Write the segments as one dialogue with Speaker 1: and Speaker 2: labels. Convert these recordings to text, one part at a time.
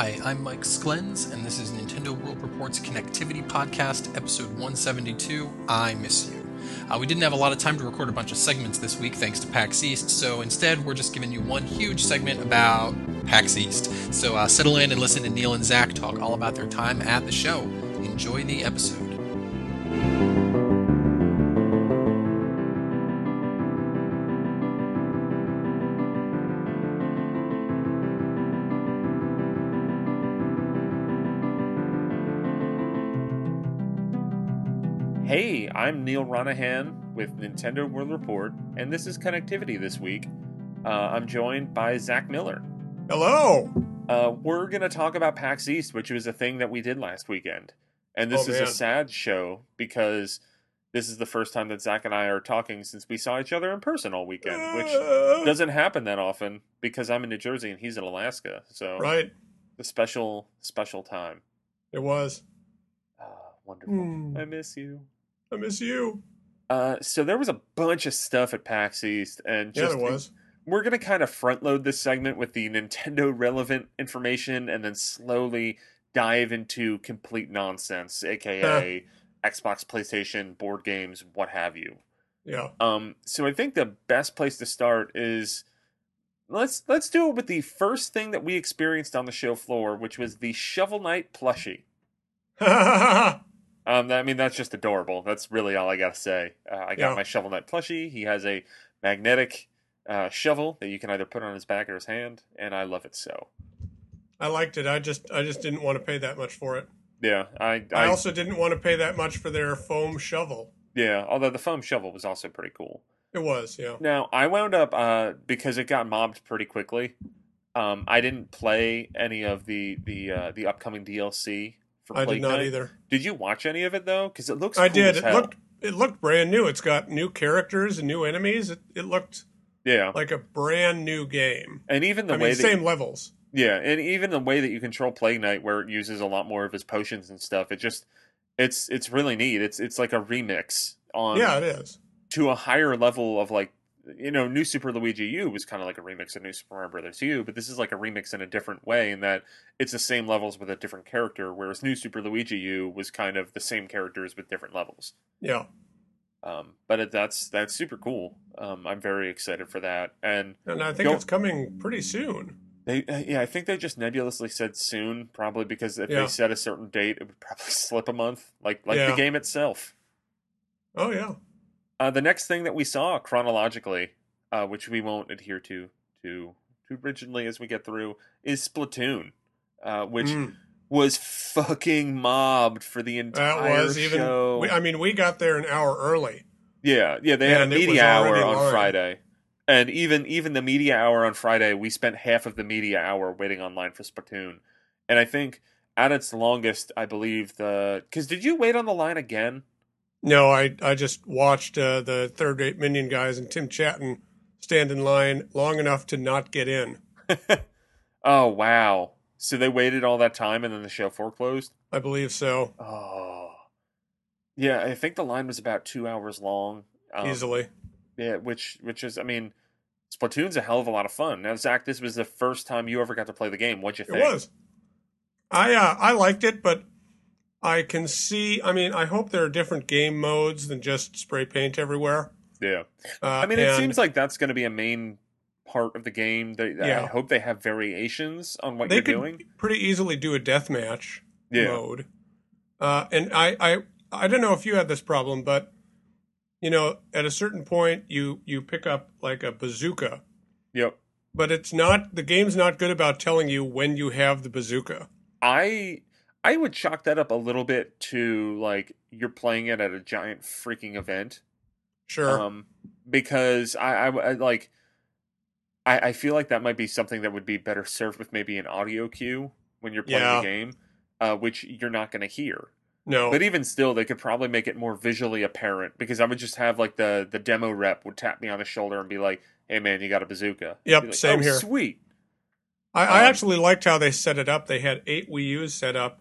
Speaker 1: Hi, I'm Mike Sklens, and this is Nintendo World Report's Connectivity Podcast, episode 172 I Miss You. Uh, we didn't have a lot of time to record a bunch of segments this week thanks to PAX East, so instead we're just giving you one huge segment about PAX East. So uh, settle in and listen to Neal and Zach talk all about their time at the show. Enjoy the episode.
Speaker 2: I'm Neal Ronaghan with Nintendo World Report, and this is Connectivity this week. Uh, I'm joined by Zach Miller.
Speaker 3: Hello.
Speaker 2: Uh, we're going to talk about PAX East, which was a thing that we did last weekend. And this
Speaker 3: Oh,
Speaker 2: is a sad show because this is the first time that Zach and I are talking since we saw each other in person all weekend, which
Speaker 3: Uh,
Speaker 2: doesn't happen that often because I'm in New Jersey and he's in Alaska. So,
Speaker 3: right.
Speaker 2: a special, special time.
Speaker 3: It was.
Speaker 2: Ah, wonderful.
Speaker 3: Hmm.
Speaker 2: I miss you.
Speaker 3: I miss you.
Speaker 2: Uh, so there was a bunch of stuff at PAX East, and
Speaker 3: Yeah, there was.
Speaker 2: we're gonna kind of front load this segment with the Nintendo relevant information, and then slowly dive into complete nonsense, aka Xbox, PlayStation, board games, what have you.
Speaker 3: Yeah.
Speaker 2: Um, so I think the best place to start is let's let's do it with the first thing that we experienced on the show floor, which was the Shovel Knight plushie. Um, I mean, that's just adorable. That's really all I got to say. Uh, I got
Speaker 3: Yeah.
Speaker 2: my Shovel Knight plushie. He has a magnetic uh, shovel that you can either put on his back or his hand, and I love it so.
Speaker 3: I liked it. I just I just didn't want to pay that much for it.
Speaker 2: Yeah, I,
Speaker 3: I,
Speaker 2: I,
Speaker 3: also didn't want to pay that much for their foam shovel.
Speaker 2: yeah. Although the foam shovel was also pretty cool.
Speaker 3: It was, yeah.
Speaker 2: Now I wound up uh, because it got mobbed pretty quickly. Um, I didn't play any of the the uh, the upcoming DLC
Speaker 3: I did not
Speaker 2: Knight.
Speaker 3: either.
Speaker 2: Did you watch any of it though? Because it looks
Speaker 3: I
Speaker 2: cool
Speaker 3: did. It
Speaker 2: hell.
Speaker 3: looked it looked brand new. It's got new characters and new enemies. It, it looked
Speaker 2: yeah,
Speaker 3: like a brand new game.
Speaker 2: and even the
Speaker 3: I
Speaker 2: way
Speaker 3: mean, same levels.
Speaker 2: Yeah, and even the way that you control Plague Knight, where it uses a lot more of his potions and stuff, it just it's it's really neat. It's it's like a remix on
Speaker 3: yeah, it is.
Speaker 2: to a higher level of like you know New Super Luigi U was kind of like a remix of New Super Mario Brothers U, but this is like a remix in a different way in that it's the same levels with a different character, whereas New Super Luigi U was kind of the same characters with different levels.
Speaker 3: Yeah.
Speaker 2: Um, but it, that's that's super cool. Um, I'm very excited for that, and
Speaker 3: And I think it's coming pretty soon.
Speaker 2: They, uh, yeah, I think they just nebulously said soon, probably because if
Speaker 3: Yeah.
Speaker 2: they said a certain date, it would probably slip a month, like like the game itself.
Speaker 3: Oh yeah.
Speaker 2: Uh, the next thing that we saw chronologically, uh, which we won't adhere to too too rigidly as we get through, is Splatoon, uh, which
Speaker 3: Mm.
Speaker 2: was fucking mobbed for the entire
Speaker 3: That was even.
Speaker 2: show.
Speaker 3: We, I mean, we got there an hour early.
Speaker 2: Yeah, yeah, they had a
Speaker 3: And it was
Speaker 2: media hour on
Speaker 3: live.
Speaker 2: Friday. And even even the media hour on Friday, we spent half of the media hour waiting online for Splatoon. And I think at its longest, I believe the cuz did you wait on the line again?
Speaker 3: No, I I just watched uh, the third rate minion guys and Tim Chatton stand in line long enough to not get in.
Speaker 2: oh, wow. So they waited all that time and then the show foreclosed?
Speaker 3: I believe so,
Speaker 2: Oh. Yeah, I think the line was about 2 hours long. Um,
Speaker 3: easily.
Speaker 2: Yeah, which which is I mean Splatoon's a hell of a lot of fun. Now, Zach, this was the first time you ever got to play the game. What'd you think?
Speaker 3: It was. I uh, I liked it, but I can see. I mean, I hope there are different game modes than just spray paint everywhere.
Speaker 2: Yeah.
Speaker 3: Uh,
Speaker 2: I mean, it
Speaker 3: and-
Speaker 2: seems like that's going to be a main part of the game. They, I
Speaker 3: Yeah.
Speaker 2: hope they have variations on what
Speaker 3: they
Speaker 2: you're doing.
Speaker 3: pretty easily do a deathmatch
Speaker 2: Yeah.
Speaker 3: mode. Uh, and I, I I don't know if you had this problem, but you know, at a certain point, you you pick up like a bazooka,
Speaker 2: Yep.
Speaker 3: but it's not the game's not good about telling you when you have the bazooka.
Speaker 2: I I would chalk that up a little bit to like you're playing it at a giant freaking event.
Speaker 3: Sure.
Speaker 2: Um, because I, I, I like I, I feel like that might be something that would be better served with maybe an audio cue when you're playing
Speaker 3: Yeah.
Speaker 2: the game, uh, which you're not going to hear.
Speaker 3: no.
Speaker 2: But even still, they could probably make it more visually apparent because I would just have like the the demo rep would tap me on the shoulder and be like, "Hey man, you got a bazooka."
Speaker 3: Yep,
Speaker 2: like,
Speaker 3: same
Speaker 2: "Oh,
Speaker 3: here."
Speaker 2: Sweet.
Speaker 3: I, I
Speaker 2: um,
Speaker 3: actually liked how they set it up. They had eight Wii U's set up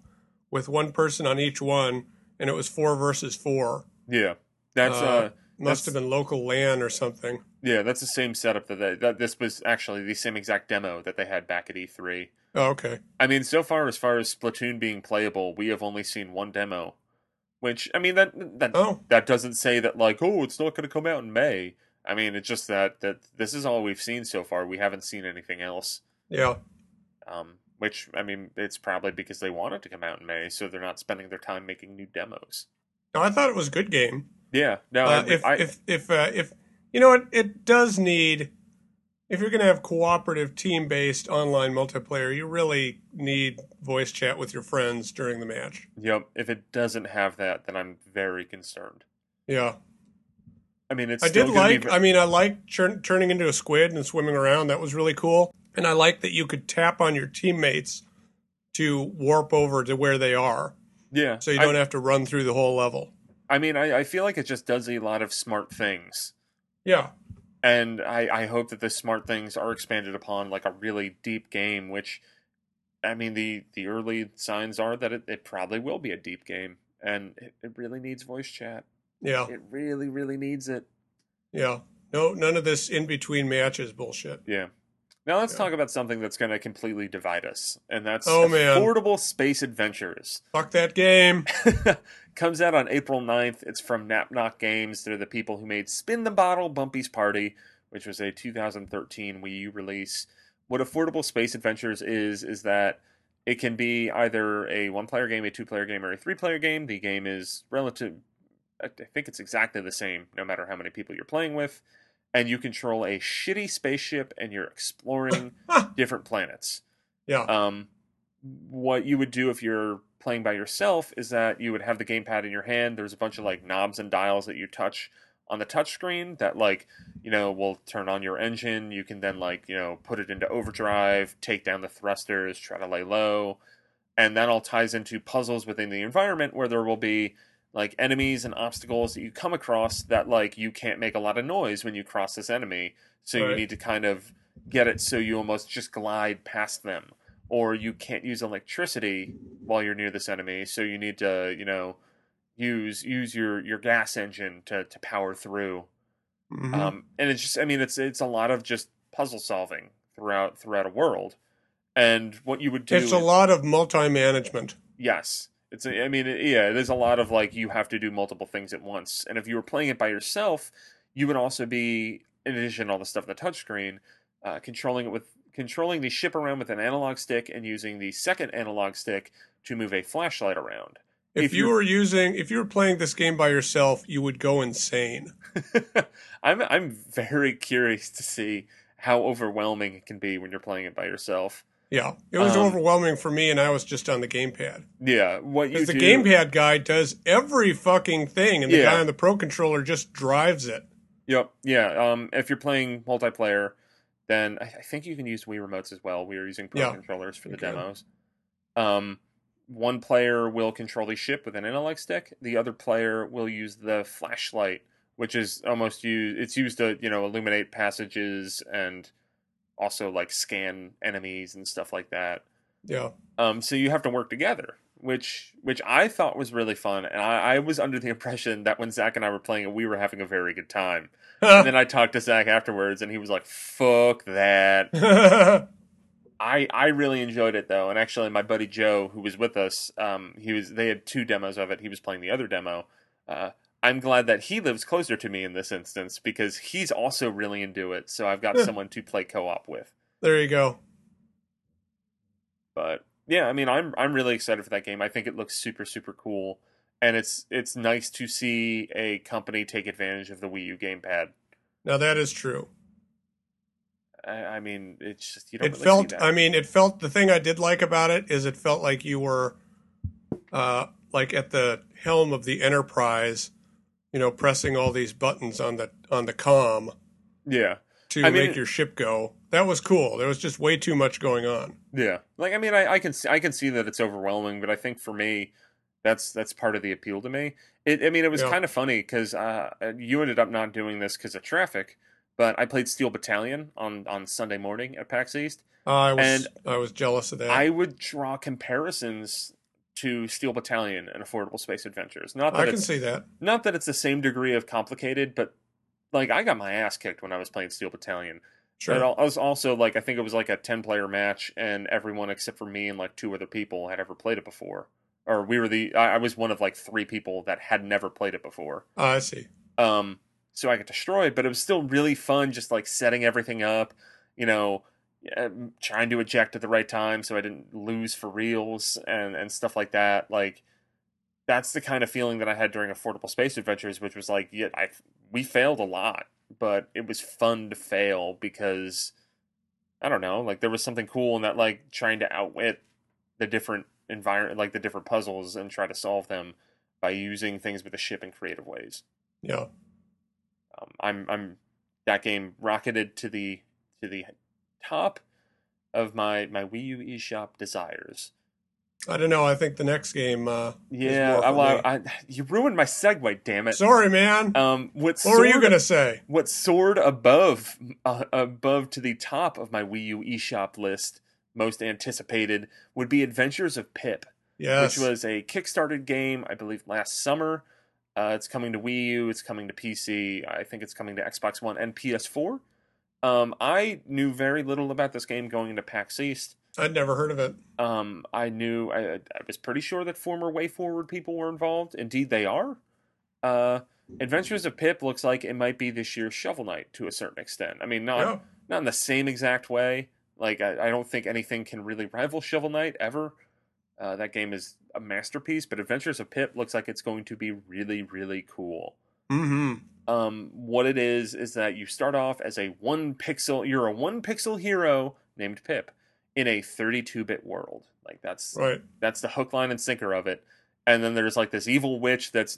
Speaker 3: with one person on each one, and it was four versus four.
Speaker 2: Yeah, that's uh,
Speaker 3: Uh, Must
Speaker 2: That's-
Speaker 3: have been local LAN or something.
Speaker 2: Yeah, that's the same setup that, they, that this was actually the same exact demo that they had back at E3.
Speaker 3: Oh, okay.
Speaker 2: I mean, so far as far as Splatoon being playable, we have only seen one demo. Which I mean that that
Speaker 3: Oh,
Speaker 2: that doesn't say that like oh it's not going to come out in May. I mean it's just that that this is all we've seen so far. We haven't seen anything else.
Speaker 3: yeah.
Speaker 2: Um, which I mean it's probably because they want it to come out in May, so they're not spending their time making new demos.
Speaker 3: No, I thought it was a good game.
Speaker 2: Yeah, no,
Speaker 3: Uh,
Speaker 2: I,
Speaker 3: if
Speaker 2: I,
Speaker 3: if if uh, if you know, it it does need. If you're going to have cooperative, team-based online multiplayer, you really need voice chat with your friends during the match.
Speaker 2: yep. If it doesn't have that, then I'm very concerned.
Speaker 3: Yeah,
Speaker 2: I mean, it's
Speaker 3: I
Speaker 2: still
Speaker 3: did
Speaker 2: gonna be
Speaker 3: like. I mean, I like turn, turning into a squid and swimming around. That was really cool. And I like that you could tap on your teammates to warp over to where they are,
Speaker 2: yeah.
Speaker 3: so you don't have to run through the whole level.
Speaker 2: I mean, I, I feel like it just does a lot of smart things.
Speaker 3: Yeah,
Speaker 2: and I, I hope that the smart things are expanded upon like a really deep game which i mean the the early signs are that it, it probably will be a deep game and it, it really needs voice chat
Speaker 3: yeah,
Speaker 2: it really really needs it
Speaker 3: yeah. No, none of this in between matches bullshit.
Speaker 2: yeah now let's
Speaker 3: Yeah.
Speaker 2: talk about something that's going to completely divide us and that's
Speaker 3: Oh, man.
Speaker 2: affordable space adventures
Speaker 3: Fuck that game.
Speaker 2: comes out on april 9th it's from KnapNok games they're the people who made spin the bottle bumpy's party which was a 2013 wii u release what affordable space adventures is is that it can be either a one player game a two player game or a three player game the game is relative i think it's exactly the same no matter how many people you're playing with and you control a shitty spaceship and you're exploring different planets
Speaker 3: Yeah,
Speaker 2: um, what you would do if you're playing by yourself is that you would have the gamepad in your hand. There's a bunch of like knobs and dials that you touch on the touch screen that like you know will turn on your engine. You can then like you know put it into overdrive, take down the thrusters, try to lay low, and that all ties into puzzles within the environment where there will be like enemies and obstacles that you come across that like you can't make a lot of noise when you cross this enemy so you need to kind of get it so you almost just glide past them or you can't use electricity while you're near this enemy so you need to you know use use your your gas engine to to power through
Speaker 3: Mhm.
Speaker 2: um and it's just i mean it's it's a lot of just puzzle solving throughout throughout a world and what you would do
Speaker 3: it's a lot of multi-management.
Speaker 2: Yes. It's a, I mean, it, yeah, it is a lot of like you have to do multiple things at once. And if you were playing it by yourself, you would also be, in addition to all the stuff on the touchscreen, uh, controlling it with controlling the ship around with an analog stick and using the second analog stick to move a flashlight around.
Speaker 3: If,
Speaker 2: If
Speaker 3: you were using, if you were playing this game by yourself, you would go insane.
Speaker 2: I'm I'm very curious to see how overwhelming it can be when you're playing it by yourself.
Speaker 3: Yeah, it was
Speaker 2: Um,
Speaker 3: overwhelming for me, and I was just on the gamepad.
Speaker 2: Yeah, what you
Speaker 3: Because the gamepad guy does every fucking thing, and the
Speaker 2: Yeah.
Speaker 3: guy on the pro controller just drives it.
Speaker 2: Yep. Yeah. Um, if you're playing multiplayer, then I, I think you can use Wii remotes as well. We are using Pro
Speaker 3: Yeah,
Speaker 2: controllers for the
Speaker 3: can.
Speaker 2: demos. Um, one player will control the ship with an analog stick. The other player will use the flashlight, which is almost used. It's used to you know illuminate passages and also like scan enemies and stuff like that.
Speaker 3: Yeah,
Speaker 2: Um, so you have to work together, which which I thought was really fun, and I, I was under the impression that when Zach and I were playing it, we were having a very good time. And then I talked to Zach afterwards, and he was like, "Fuck that." I I really enjoyed it though, and actually, my buddy Joe, who was with us, um, he was they had two demos of it. He was playing the other demo. Uh, I'm glad that he lives closer to me in this instance because he's also really into it. So I've got someone to play co-op with.
Speaker 3: there you go.
Speaker 2: But yeah, I mean, I'm I'm really excited for that game. I think it looks super super cool, and it's it's nice to see a company take advantage of the Wii U gamepad.
Speaker 3: Now that is true.
Speaker 2: I, I mean, it's just you don't
Speaker 3: It
Speaker 2: really
Speaker 3: felt. I mean, it felt. The thing I did like about it is it felt like you were, uh, like at the helm of the Enterprise, you know, pressing all these buttons on the on the com
Speaker 2: yeah,
Speaker 3: to
Speaker 2: I mean-
Speaker 3: make your ship go. That was cool. There was just way too much going on.
Speaker 2: yeah. Like I mean, I, I can see, I can see that it's overwhelming, but I think for me, that's that's part of the appeal to me. It, I mean, it was
Speaker 3: Yeah.
Speaker 2: kind of funny because uh, you ended up not doing this because of traffic, but I played Steel Battalion on on Sunday morning at PAX East.
Speaker 3: I was
Speaker 2: And
Speaker 3: I was jealous of that.
Speaker 2: I would draw comparisons to Steel Battalion and Affordable Space Adventures. Not that
Speaker 3: I can see that.
Speaker 2: not that it's the same degree of complicated, but like I got my ass kicked when I was playing Steel Battalion.
Speaker 3: Sure.
Speaker 2: But I was also like I think it was like a ten player match, and everyone except for me and like two other people had ever played it before, or we were the I, I was one of like three people that had never played it before.
Speaker 3: Oh, I see.
Speaker 2: Um, so I got destroyed, but it was still really fun, just like setting everything up, you know, uh, trying to eject at the right time so I didn't lose for reals and and stuff like that. Like that's the kind of feeling that I had during Affordable Space Adventures, which was like, yeah, I we failed a lot, but it was fun to fail because I don't know, like there was something cool in that, like trying to outwit the different environment, like the different puzzles, and try to solve them by using things with the ship in creative ways.
Speaker 3: Yeah.
Speaker 2: Um, I'm I'm that game rocketed to the to the top of my my Wii U eShop desires.
Speaker 3: I don't know. I think the next game. Uh,
Speaker 2: Yeah,
Speaker 3: more
Speaker 2: I,
Speaker 3: for
Speaker 2: well. I, you ruined my segue. Damn it.
Speaker 3: sorry, man.
Speaker 2: Um, what
Speaker 3: what were you gonna say?
Speaker 2: What soared above uh, above to the top of my Wii U eShop list, most anticipated, would be Adventures of Pip.
Speaker 3: Yes.
Speaker 2: which was a Kickstarted game, I believe, last summer. Uh, it's coming to Wii U. It's coming to PC. I think it's coming to Xbox One and PS4. Um, I knew very little about this game going into PAX East.
Speaker 3: I'd never heard of it.
Speaker 2: Um, I knew I, I was pretty sure that former WayForward people were involved. Indeed, they are. Uh, Adventures of Pip looks like it might be this year's Shovel Knight to a certain extent. I mean, not
Speaker 3: Yeah.
Speaker 2: not in the same exact way. Like I, I don't think anything can really rival Shovel Knight ever. Uh, that game is a masterpiece, but Adventures of Pip looks like it's going to be really, really cool.
Speaker 3: Mm-hmm.
Speaker 2: Um, what it is is that you start off as a one pixel. You're a one pixel hero named Pip in a 32-bit world. Like that's
Speaker 3: Right.
Speaker 2: that's the hook, line, and sinker of it. And then there's like this evil witch that's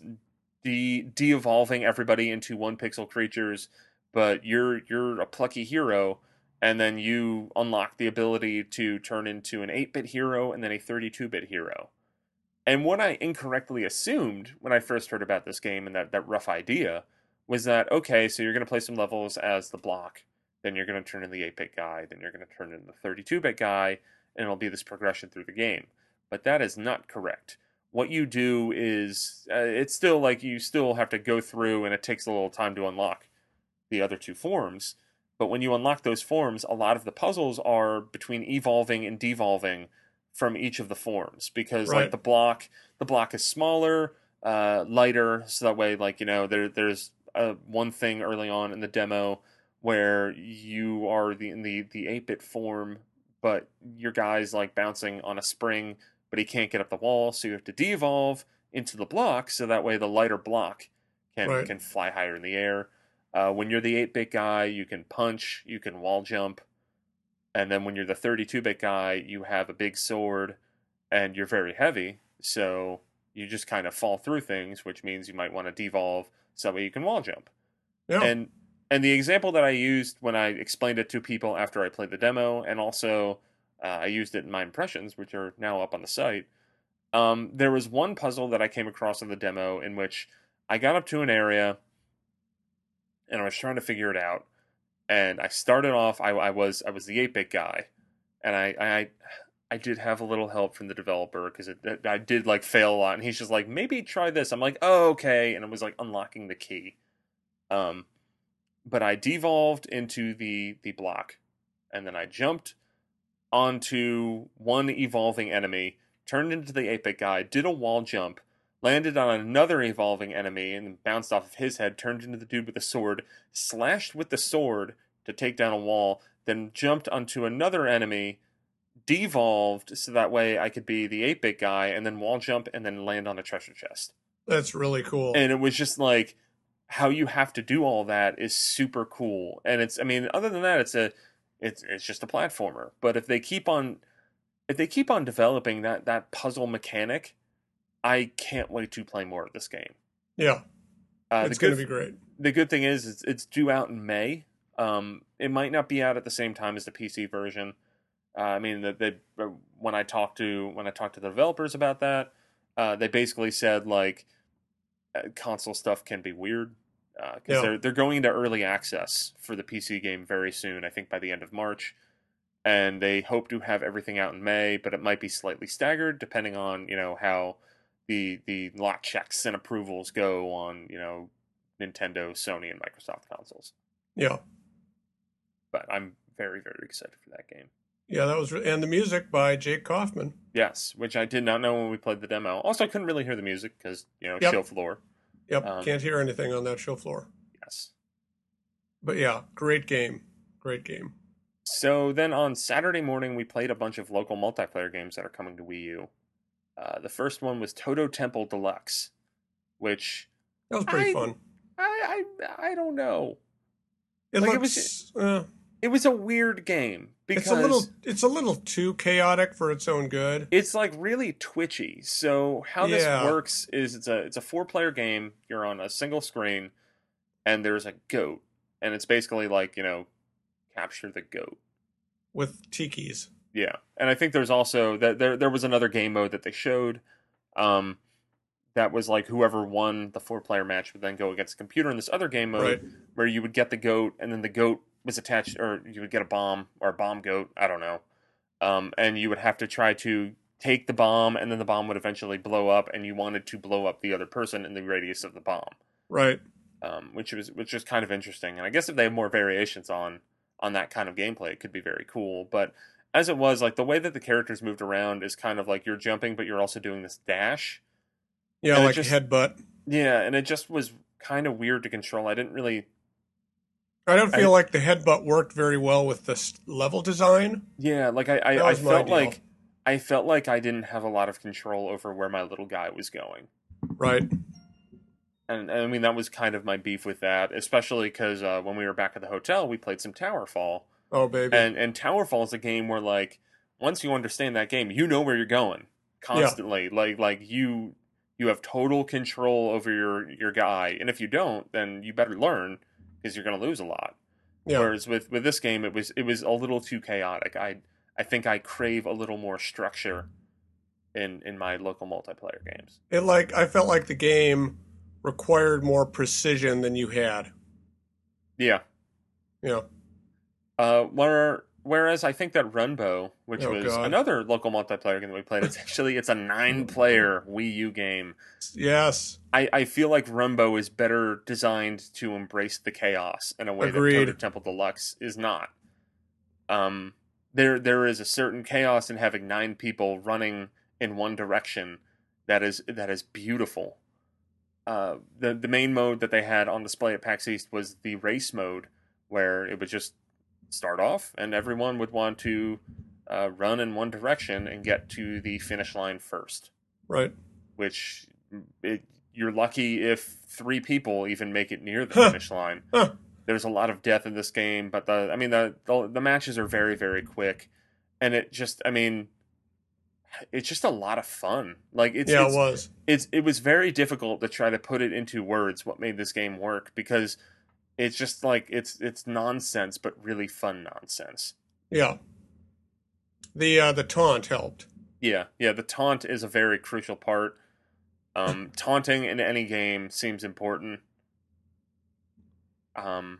Speaker 2: de de-evolving everybody into one pixel creatures, but you're you're a plucky hero, and then you unlock the ability to turn into an 8-bit hero and then a 32-bit hero. And what I incorrectly assumed when I first heard about this game and that, that rough idea was that okay, so you're going to play some levels as the block, then you're going to turn in the 8-bit guy, then you're going to turn in the 32-bit guy, and it'll be this progression through the game. But that is not correct. What you do is uh, it's still like you still have to go through, and it takes a little time to unlock the other two forms. But when you unlock those forms, a lot of the puzzles are between evolving and devolving from each of the forms because like the block, the block is smaller, uh, lighter, so that way like you know there there's uh, one thing early on in the demo where you are the in the the eight bit form, but your guy's like bouncing on a spring, but he can't get up the wall, so you have to de-evolve into the block, so that way the lighter block can
Speaker 3: Right.
Speaker 2: can fly higher in the air. Uh, when you're the eight bit guy, you can punch, you can wall jump, and then when you're the 32 bit guy, you have a big sword, and you're very heavy, so you just kind of fall through things, which means you might want to devolve so that way you can wall jump.
Speaker 3: Yeah.
Speaker 2: And and the example that I used when I explained it to people after I played the demo, and also uh, I used it in my impressions, which are now up on the site. Um, there was one puzzle that I came across in the demo in which I got up to an area and I was trying to figure it out. And I started off. I, I was I was the eight bit guy, and I I I did have a little help from the developer because I did like fail a lot. And he's just like, maybe try this. I'm like, oh okay, and it was like unlocking the key. Um, but I devolved into the the block, and then I jumped onto one evolving enemy, turned into the 8 bit guy, did a wall jump, landed on another evolving enemy, and bounced off of his head, turned into the dude with the sword, slashed with the sword to take down a wall, then jumped onto another enemy, devolved so that way I could be the 8 bit guy, and then wall jump and then land on a treasure chest
Speaker 3: That's really cool.
Speaker 2: and it was just like how you have to do all that is super cool and it's i mean other than that it's a it's it's just a platformer but if they keep on if they keep on developing that that puzzle mechanic i can't wait to play more of this game
Speaker 3: yeah.
Speaker 2: uh,
Speaker 3: it's going to be great.
Speaker 2: the good thing is it's, it's due out in May. Um, it might not be out at the same time as the PC version. Uh, I mean, the, the, uh, when I talked to when I talked to the developers about that, uh, they basically said like uh, console stuff can be weird because
Speaker 3: Yeah.
Speaker 2: they're they're going into early access for the PC game very soon. I think by the end of March, and they hope to have everything out in May, but it might be slightly staggered depending on you know how the the lot checks and approvals go on you know Nintendo, Sony, and Microsoft consoles.
Speaker 3: Yeah,
Speaker 2: But I'm very very excited for that game.
Speaker 3: Yeah, that was, and the music by Jake Kaufman.
Speaker 2: Yes, which I did not know when we played the demo. Also, I couldn't really hear the music because you know
Speaker 3: Yep.
Speaker 2: show floor.
Speaker 3: Yep,
Speaker 2: Um,
Speaker 3: can't hear anything on that show floor.
Speaker 2: Yes.
Speaker 3: But yeah, great game, great game.
Speaker 2: So then on Saturday morning, we played a bunch of local multiplayer games that are coming to Wii U. Uh, the first one was Toto Temple Deluxe, which
Speaker 3: That was pretty
Speaker 2: I-
Speaker 3: fun.
Speaker 2: I I, I don't know.
Speaker 3: It
Speaker 2: like, it
Speaker 3: looks,
Speaker 2: was-
Speaker 3: uh,
Speaker 2: It was a weird game because
Speaker 3: it's a little, it's a little too chaotic for its own good.
Speaker 2: it's like really twitchy. So how this works is it's a it's a four player game. You're on a single screen, and there's a goat, and it's basically like you know, capture the goat.
Speaker 3: with tikis.
Speaker 2: Yeah, and I think there's also that there there was another game mode that they showed, um, that was like whoever won the four player match would then go against the computer in this other game mode
Speaker 3: Right.
Speaker 2: where you would get the goat and then the goat was attached or you would get a bomb or a bomb goat I don't know, um, and you would have to try to take the bomb and then the bomb would eventually blow up and you wanted to blow up the other person in the radius of the bomb,
Speaker 3: Right.
Speaker 2: um, which was which was kind of interesting and I guess if they have more variations on on that kind of gameplay it could be very cool but as it was like the way that the characters moved around is kind of like you're jumping but you're also doing this dash
Speaker 3: Yeah,
Speaker 2: And
Speaker 3: like
Speaker 2: just-
Speaker 3: headbutt.
Speaker 2: yeah and it just was kind of weird to control i didn't really
Speaker 3: I don't feel
Speaker 2: I-
Speaker 3: like the headbutt worked very well with the level design.
Speaker 2: yeah like i i, I felt
Speaker 3: deal.
Speaker 2: like i felt like i didn't have a lot of control over where my little guy was going
Speaker 3: Right.
Speaker 2: and, and i mean that was kind of my beef with that especially because uh, when we were back at the hotel we played some towerfall
Speaker 3: Oh baby.
Speaker 2: and and towerfall is a game where like once you understand that game you know where you're going constantly like like you you have total control over your your guy and if you don't then you better learn because you're going to lose a lot
Speaker 3: yeah.
Speaker 2: whereas with with this game it was it was a little too chaotic i i think i crave a little more structure in in my local multiplayer games
Speaker 3: It like I felt like the game required more precision than you had.
Speaker 2: yeah
Speaker 3: know.
Speaker 2: uh where, whereas i think that runbow which
Speaker 3: Oh,
Speaker 2: was
Speaker 3: God.
Speaker 2: another local multiplayer game that we played it's actually it's a nine player wii u game
Speaker 3: Yes.
Speaker 2: I, I feel like Runbow is better designed to embrace the chaos in a way
Speaker 3: Agreed.
Speaker 2: that Temple Deluxe is not. Um, there there is a certain chaos in having nine people running in one direction that is that is beautiful. Uh, the the main mode that they had on display at PAX East was the race mode, where it was just start off and everyone would want to uh, run in one direction and get to the finish line first
Speaker 3: Right.
Speaker 2: which it, you're lucky if three people even make it near the
Speaker 3: Huh.
Speaker 2: finish line.
Speaker 3: Huh.
Speaker 2: There's a lot of death in this game, but the I mean the, the the matches are very very quick, and it just I mean, it's just a lot of fun. Like it's
Speaker 3: yeah,
Speaker 2: it's,
Speaker 3: it was.
Speaker 2: it's it was very difficult to try to put it into words what made this game work because it's just like it's it's nonsense but really fun nonsense.
Speaker 3: Yeah. The uh the taunt helped.
Speaker 2: Yeah, yeah. The taunt is a very crucial part. Um, taunting in any game seems important. Um,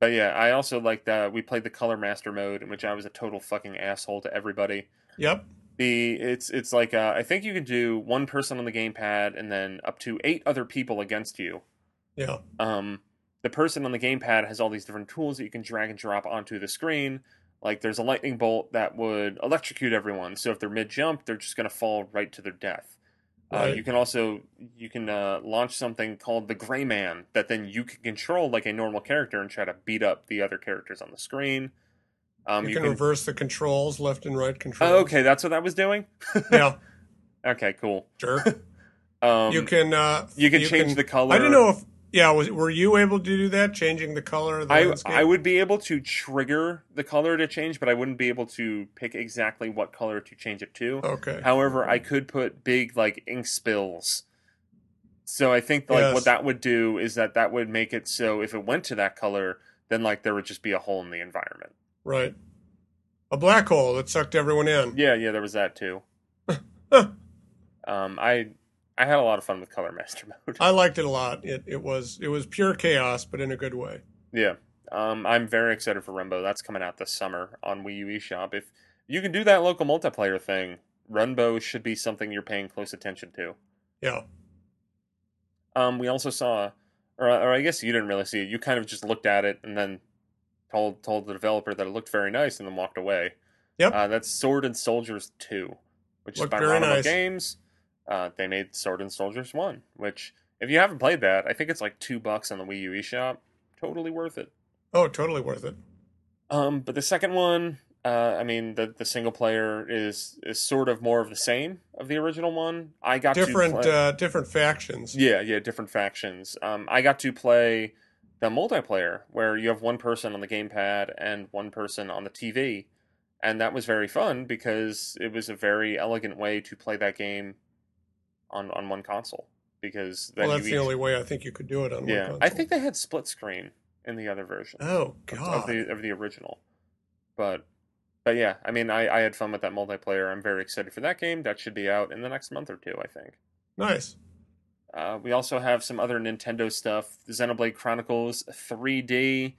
Speaker 2: but yeah, I also like that we played the color master mode in which I was a total fucking asshole to everybody.
Speaker 3: Yep.
Speaker 2: The it's it's like uh, I think you can do one person on the gamepad and then up to eight other people against you.
Speaker 3: Yeah.
Speaker 2: Um, the person on the gamepad has all these different tools that you can drag and drop onto the screen. Like there's a lightning bolt that would electrocute everyone, so if they're mid jump, they're just gonna fall right to their death. Uh, you can also you can uh, launch something called the Gray Man that then you can control like a normal character and try to beat up the other characters on the screen. Um,
Speaker 3: you, can, reverse the controls, left and right controls.
Speaker 2: Oh, okay, that's what that was doing.
Speaker 3: Yeah,
Speaker 2: Okay, cool.
Speaker 3: sure.
Speaker 2: Um,
Speaker 3: you can uh
Speaker 2: you can change the color.
Speaker 3: I don't know if yeah, was were you able to do that changing the color of the
Speaker 2: I
Speaker 3: landscape?
Speaker 2: I would be able to trigger the color to change, but I wouldn't be able to pick exactly what color to change it to.
Speaker 3: Okay.
Speaker 2: However, I could put big like ink spills. So I think like
Speaker 3: Yes.
Speaker 2: what that would do is that that would make it so if it went to that color, then like there would just be a hole in the environment.
Speaker 3: Right. A black hole that sucked everyone in.
Speaker 2: Yeah, yeah, there was that too. Um, I I had a lot of fun with Color Master mode.
Speaker 3: I liked it a lot. It it was it was pure chaos, but in a good way.
Speaker 2: Yeah. Um, I'm very excited for Runbow. That's coming out this summer on Wii U eShop. If you can do that local multiplayer thing, Runbow should be something you're paying close attention to.
Speaker 3: Yeah.
Speaker 2: Um, we also saw or or I guess you didn't really see it. You kind of just looked at it and then told told the developer that it looked very nice, and then walked away.
Speaker 3: Yep.
Speaker 2: Uh, that's Sword and Soldiers Two, which
Speaker 3: Looked
Speaker 2: is by Ronimo
Speaker 3: nice.
Speaker 2: Games. Uh, they made Sword and Soldiers One, which if you haven't played that, I think it's like two bucks on the Wii U eShop. Totally worth it.
Speaker 3: Oh, totally worth it.
Speaker 2: Um, but the second one, uh, I mean, the the single player is is sort of more of the same of the original one. I got
Speaker 3: Different
Speaker 2: to play,
Speaker 3: uh, different factions.
Speaker 2: yeah, yeah, different factions. Um, I got to play the multiplayer where you have one person on the gamepad and one person on the TV, and that was very fun because it was a very elegant way to play that game on on one console. Because
Speaker 3: Well, that's
Speaker 2: you
Speaker 3: the only way I think you could do it on
Speaker 2: yeah.
Speaker 3: one
Speaker 2: I think they had split screen in the other version
Speaker 3: Oh
Speaker 2: of-
Speaker 3: God.
Speaker 2: of the of the original. But but yeah, I mean, I, I had fun with that multiplayer. I'm very excited for that game. That should be out in the next month or two, I think.
Speaker 3: nice.
Speaker 2: Uh, we also have some other Nintendo stuff. Xenoblade Chronicles 3D.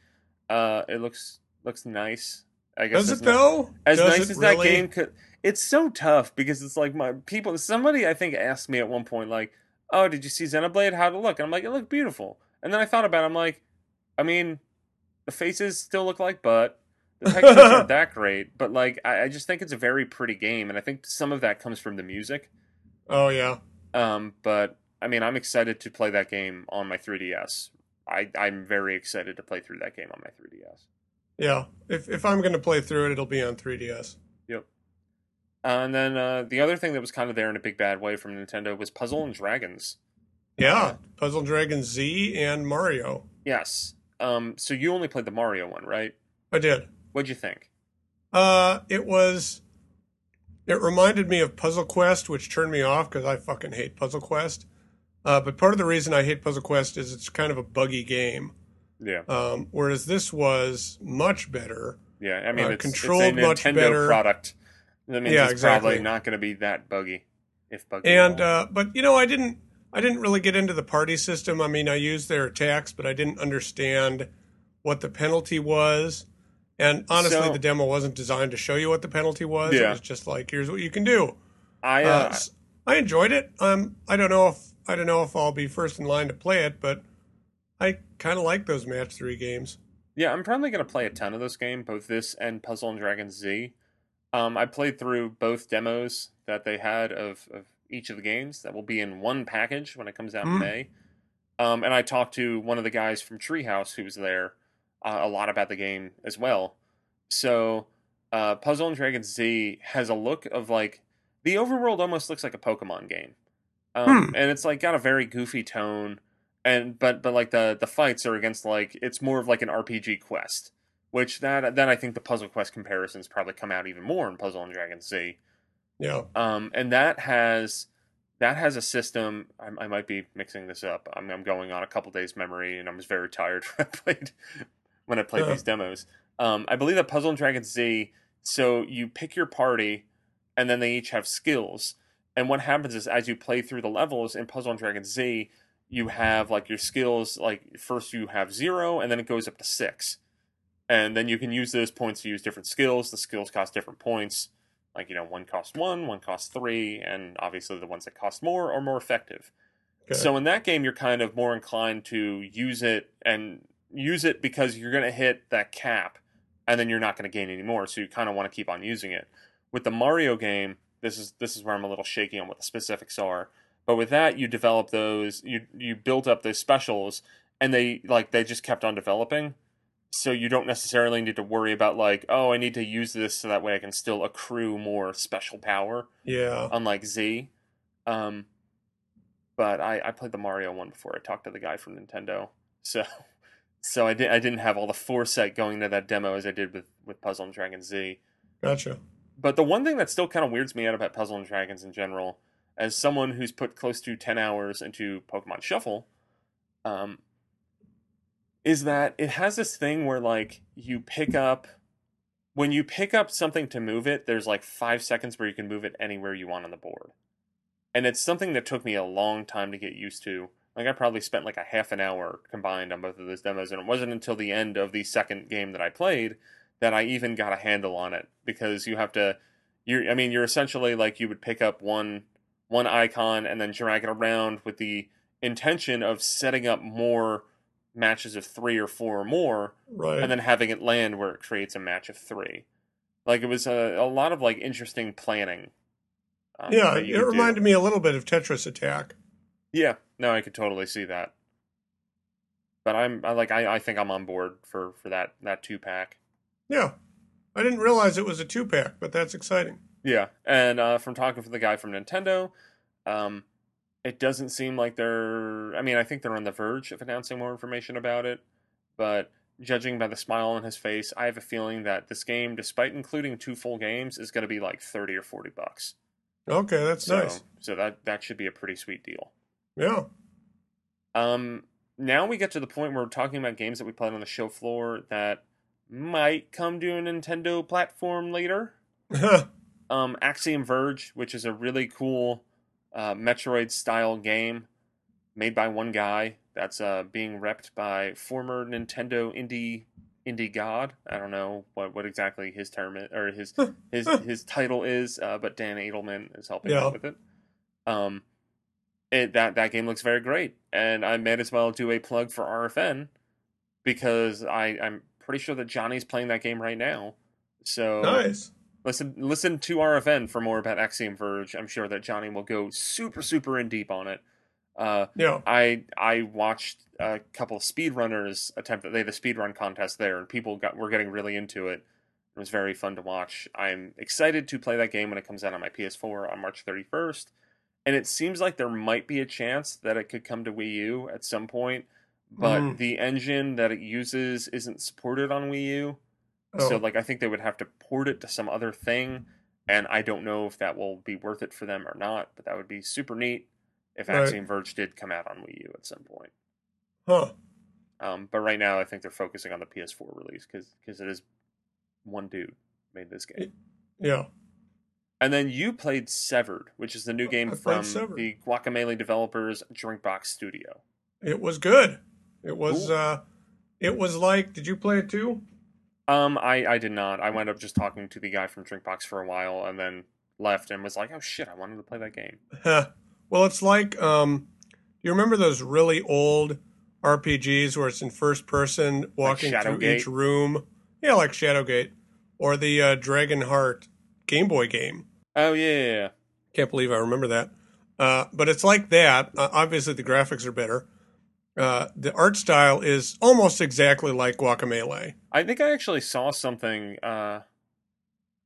Speaker 2: Uh, it looks looks nice. I guess
Speaker 3: Does it though?
Speaker 2: As
Speaker 3: Does
Speaker 2: nice as that game could. It's so tough because it's like my people. Somebody I think asked me at one point, like, "Oh, did you see Xenoblade? How'd it look?" And I'm like, "It looked beautiful." And then I thought about, it, I'm like, I mean, the faces still look like butt. The textures aren't that great, but like, I, I just think it's a very pretty game, and I think some of that comes from the music.
Speaker 3: Oh yeah.
Speaker 2: Um, but I mean, I'm excited to play that game on my 3DS. I, I'm very excited to play through that game on my 3DS.
Speaker 3: Yeah. If if I'm gonna play through it, it'll be on 3DS.
Speaker 2: Yep. Uh, and then uh, the other thing that was kind of there in a big bad way from Nintendo was Puzzle and Dragons.
Speaker 3: Yeah. Puzzle and Dragons Z and Mario.
Speaker 2: Yes. Um, so you only played the Mario one, right?
Speaker 3: I did.
Speaker 2: What'd you think?
Speaker 3: Uh, it was. It reminded me of Puzzle Quest, which turned me off because I fucking hate Puzzle Quest. Uh, but part of the reason I hate Puzzle Quest is it's kind of a buggy game.
Speaker 2: Yeah.
Speaker 3: Um, whereas this was much better.
Speaker 2: Yeah. I mean,
Speaker 3: Uh,
Speaker 2: it's,
Speaker 3: controlled
Speaker 2: it's a
Speaker 3: much
Speaker 2: Nintendo
Speaker 3: better.
Speaker 2: product. That means
Speaker 3: Yeah,
Speaker 2: it's probably not going to be that buggy, if buggy.
Speaker 3: And uh, but you know, I didn't. I didn't really get into the party system. I mean, I used their attacks, but I didn't understand what the penalty was. And honestly,
Speaker 2: So-
Speaker 3: the demo wasn't designed to show you what the penalty was. It was just like, here's what you can do.
Speaker 2: I,
Speaker 3: Uh,
Speaker 2: uh,
Speaker 3: I enjoyed it. Um, I don't know if I don't know if I'll be first in line to play it, but kind of like those match three games.
Speaker 2: Yeah, I'm probably going to play a ton of this game, both this and Puzzle and Dragons Z. Um, I played through both demos that they had of, of each of the games that will be in one package when it comes out in
Speaker 3: Hmm.
Speaker 2: May. Um, and I talked to one of the guys from Treehouse who was there uh, a lot about the game as well. So, uh, Puzzle and Dragons Z has a look of like the overworld almost looks like a Pokemon game, um,
Speaker 3: Hmm.
Speaker 2: and it's like got a very goofy tone and but but like the the fights are against like it's more of like an RPG quest, which that then I think the Puzzle Quest comparisons probably come out even more in Puzzle and Dragon Z.
Speaker 3: Yeah,
Speaker 2: Um, and that has that has a system. I, I might be mixing this up. I'm, I'm going on a couple days memory, and I was very tired when I played when I played
Speaker 3: Uh.
Speaker 2: these demos. Um, I believe that Puzzle and Dragon Z. So you pick your party, and then they each have skills. And what happens is, as you play through the levels in Puzzle and Dragon Z, you have like your skills. Like first you have zero, and then it goes up to six, and then you can use those points to use different skills. The skills cost different points like you know one costs one one costs three and obviously the ones that cost more are more effective
Speaker 3: okay.
Speaker 2: so in that game you're kind of more inclined to use it and use it because you're going to hit that cap and then you're not going to gain any more so you kind of want to keep on using it with the mario game this is this is where i'm a little shaky on what the specifics are but with that you develop those you you built up those specials and they like they just kept on developing. So you don't necessarily need to worry about like oh i need to use this so that way i can still accrue more special power
Speaker 3: yeah,
Speaker 2: unlike z. Um but i i played the mario one before i talked to the guy from nintendo. So so i did i didn't have all the foresight going into that demo as i did with with puzzle and dragons z.
Speaker 3: Gotcha.
Speaker 2: but the one thing that still kind of weirds me out about puzzle and dragons in general as someone who's put close to 10 hours into pokemon shuffle um is that it has this thing where like you pick up when you pick up something to move it there's like five seconds where you can move it anywhere you want on the board. And it's something that took me a long time to get used to. Like i probably spent like a half an hour combined on both of those demos and it wasn't until the end of the second game that i played that i even got a handle on it because you have to you're i mean you're essentially like you would pick up one one icon and then drag it around with the intention of setting up more matches of three or four or more,
Speaker 3: Right.
Speaker 2: and then having it land where it creates a match of three. Like it was a, a lot of like interesting planning. um,
Speaker 3: yeah, it
Speaker 2: could do.
Speaker 3: reminded me a little bit of Tetris Attack.
Speaker 2: Yeah, no, I could totally see that. But I'm I like I, I think I'm on board for for that that two pack.
Speaker 3: Yeah. I didn't realize it was a two pack, but that's exciting.
Speaker 2: Yeah, and uh, from talking to the guy from Nintendo, um, it doesn't seem like they're. I mean, I think they're on the verge of announcing more information about it, but judging by the smile on his face, I have a feeling that this game, despite including two full games, is going to be like thirty or forty bucks.
Speaker 3: Okay, that's
Speaker 2: So,
Speaker 3: nice.
Speaker 2: so that that should be a pretty sweet deal.
Speaker 3: Yeah.
Speaker 2: Um, now we get to the point where we're talking about games that we played on the show floor that might come to a Nintendo platform later. um, Axiom Verge, which is a really cool uh, Metroid style game made by one guy that's uh, being repped by former Nintendo indie indie god. I don't know what, what exactly his term is, or his his his title is, uh, but Dan Adelman is helping
Speaker 3: Yeah.
Speaker 2: out with it. Um, it that that game looks very great, and I might as well do a plug for RFN because I I'm pretty sure that Johnny's playing that game right now. So
Speaker 3: nice.
Speaker 2: Listen, listen to RFN for more about Axiom Verge. I'm sure that Johnny will go super, super in deep on it. Uh,
Speaker 3: Yeah.
Speaker 2: I I watched a couple of speedrunners attempt. That. They had a speedrun contest there, and people got were getting really into it. It was very fun to watch. I'm excited to play that game when it comes out on my PS4 on March 31st. And it seems like there might be a chance that it could come to Wii U at some point, but
Speaker 3: Mm.
Speaker 2: the engine that it uses isn't supported on Wii U.
Speaker 3: Oh,
Speaker 2: So like I think they would have to port it to some other thing, and I don't know if that will be worth it for them or not. But that would be super neat if
Speaker 3: Right.
Speaker 2: Axiom Verge did come out on Wii U at some point.
Speaker 3: huh.
Speaker 2: Um, but right now I think they're focusing on the PS4 release because because it is one dude made this game.
Speaker 3: Yeah.
Speaker 2: And then you played Severed, which is the new game
Speaker 3: I
Speaker 2: from the Guacamelee developers Drinkbox Studio.
Speaker 3: It was good. It was
Speaker 2: Cool.
Speaker 3: uh it was like did you play it too?
Speaker 2: Um, I I did not. I wound up just talking to the guy from Drinkbox for a while, and then left and was like, "Oh shit, I wanted to play that game."
Speaker 3: Well, it's like um you remember those really old RPGs where it's in first person walking through each room? Yeah, like Shadowgate or the uh, Dragon Heart Game Boy game.
Speaker 2: Oh yeah, yeah, yeah.
Speaker 3: Can't believe I remember that. Uh, but it's like that. Uh, obviously, the graphics are better. Uh, the art style is almost exactly like Guacamelee.
Speaker 2: I think I actually saw something. Uh,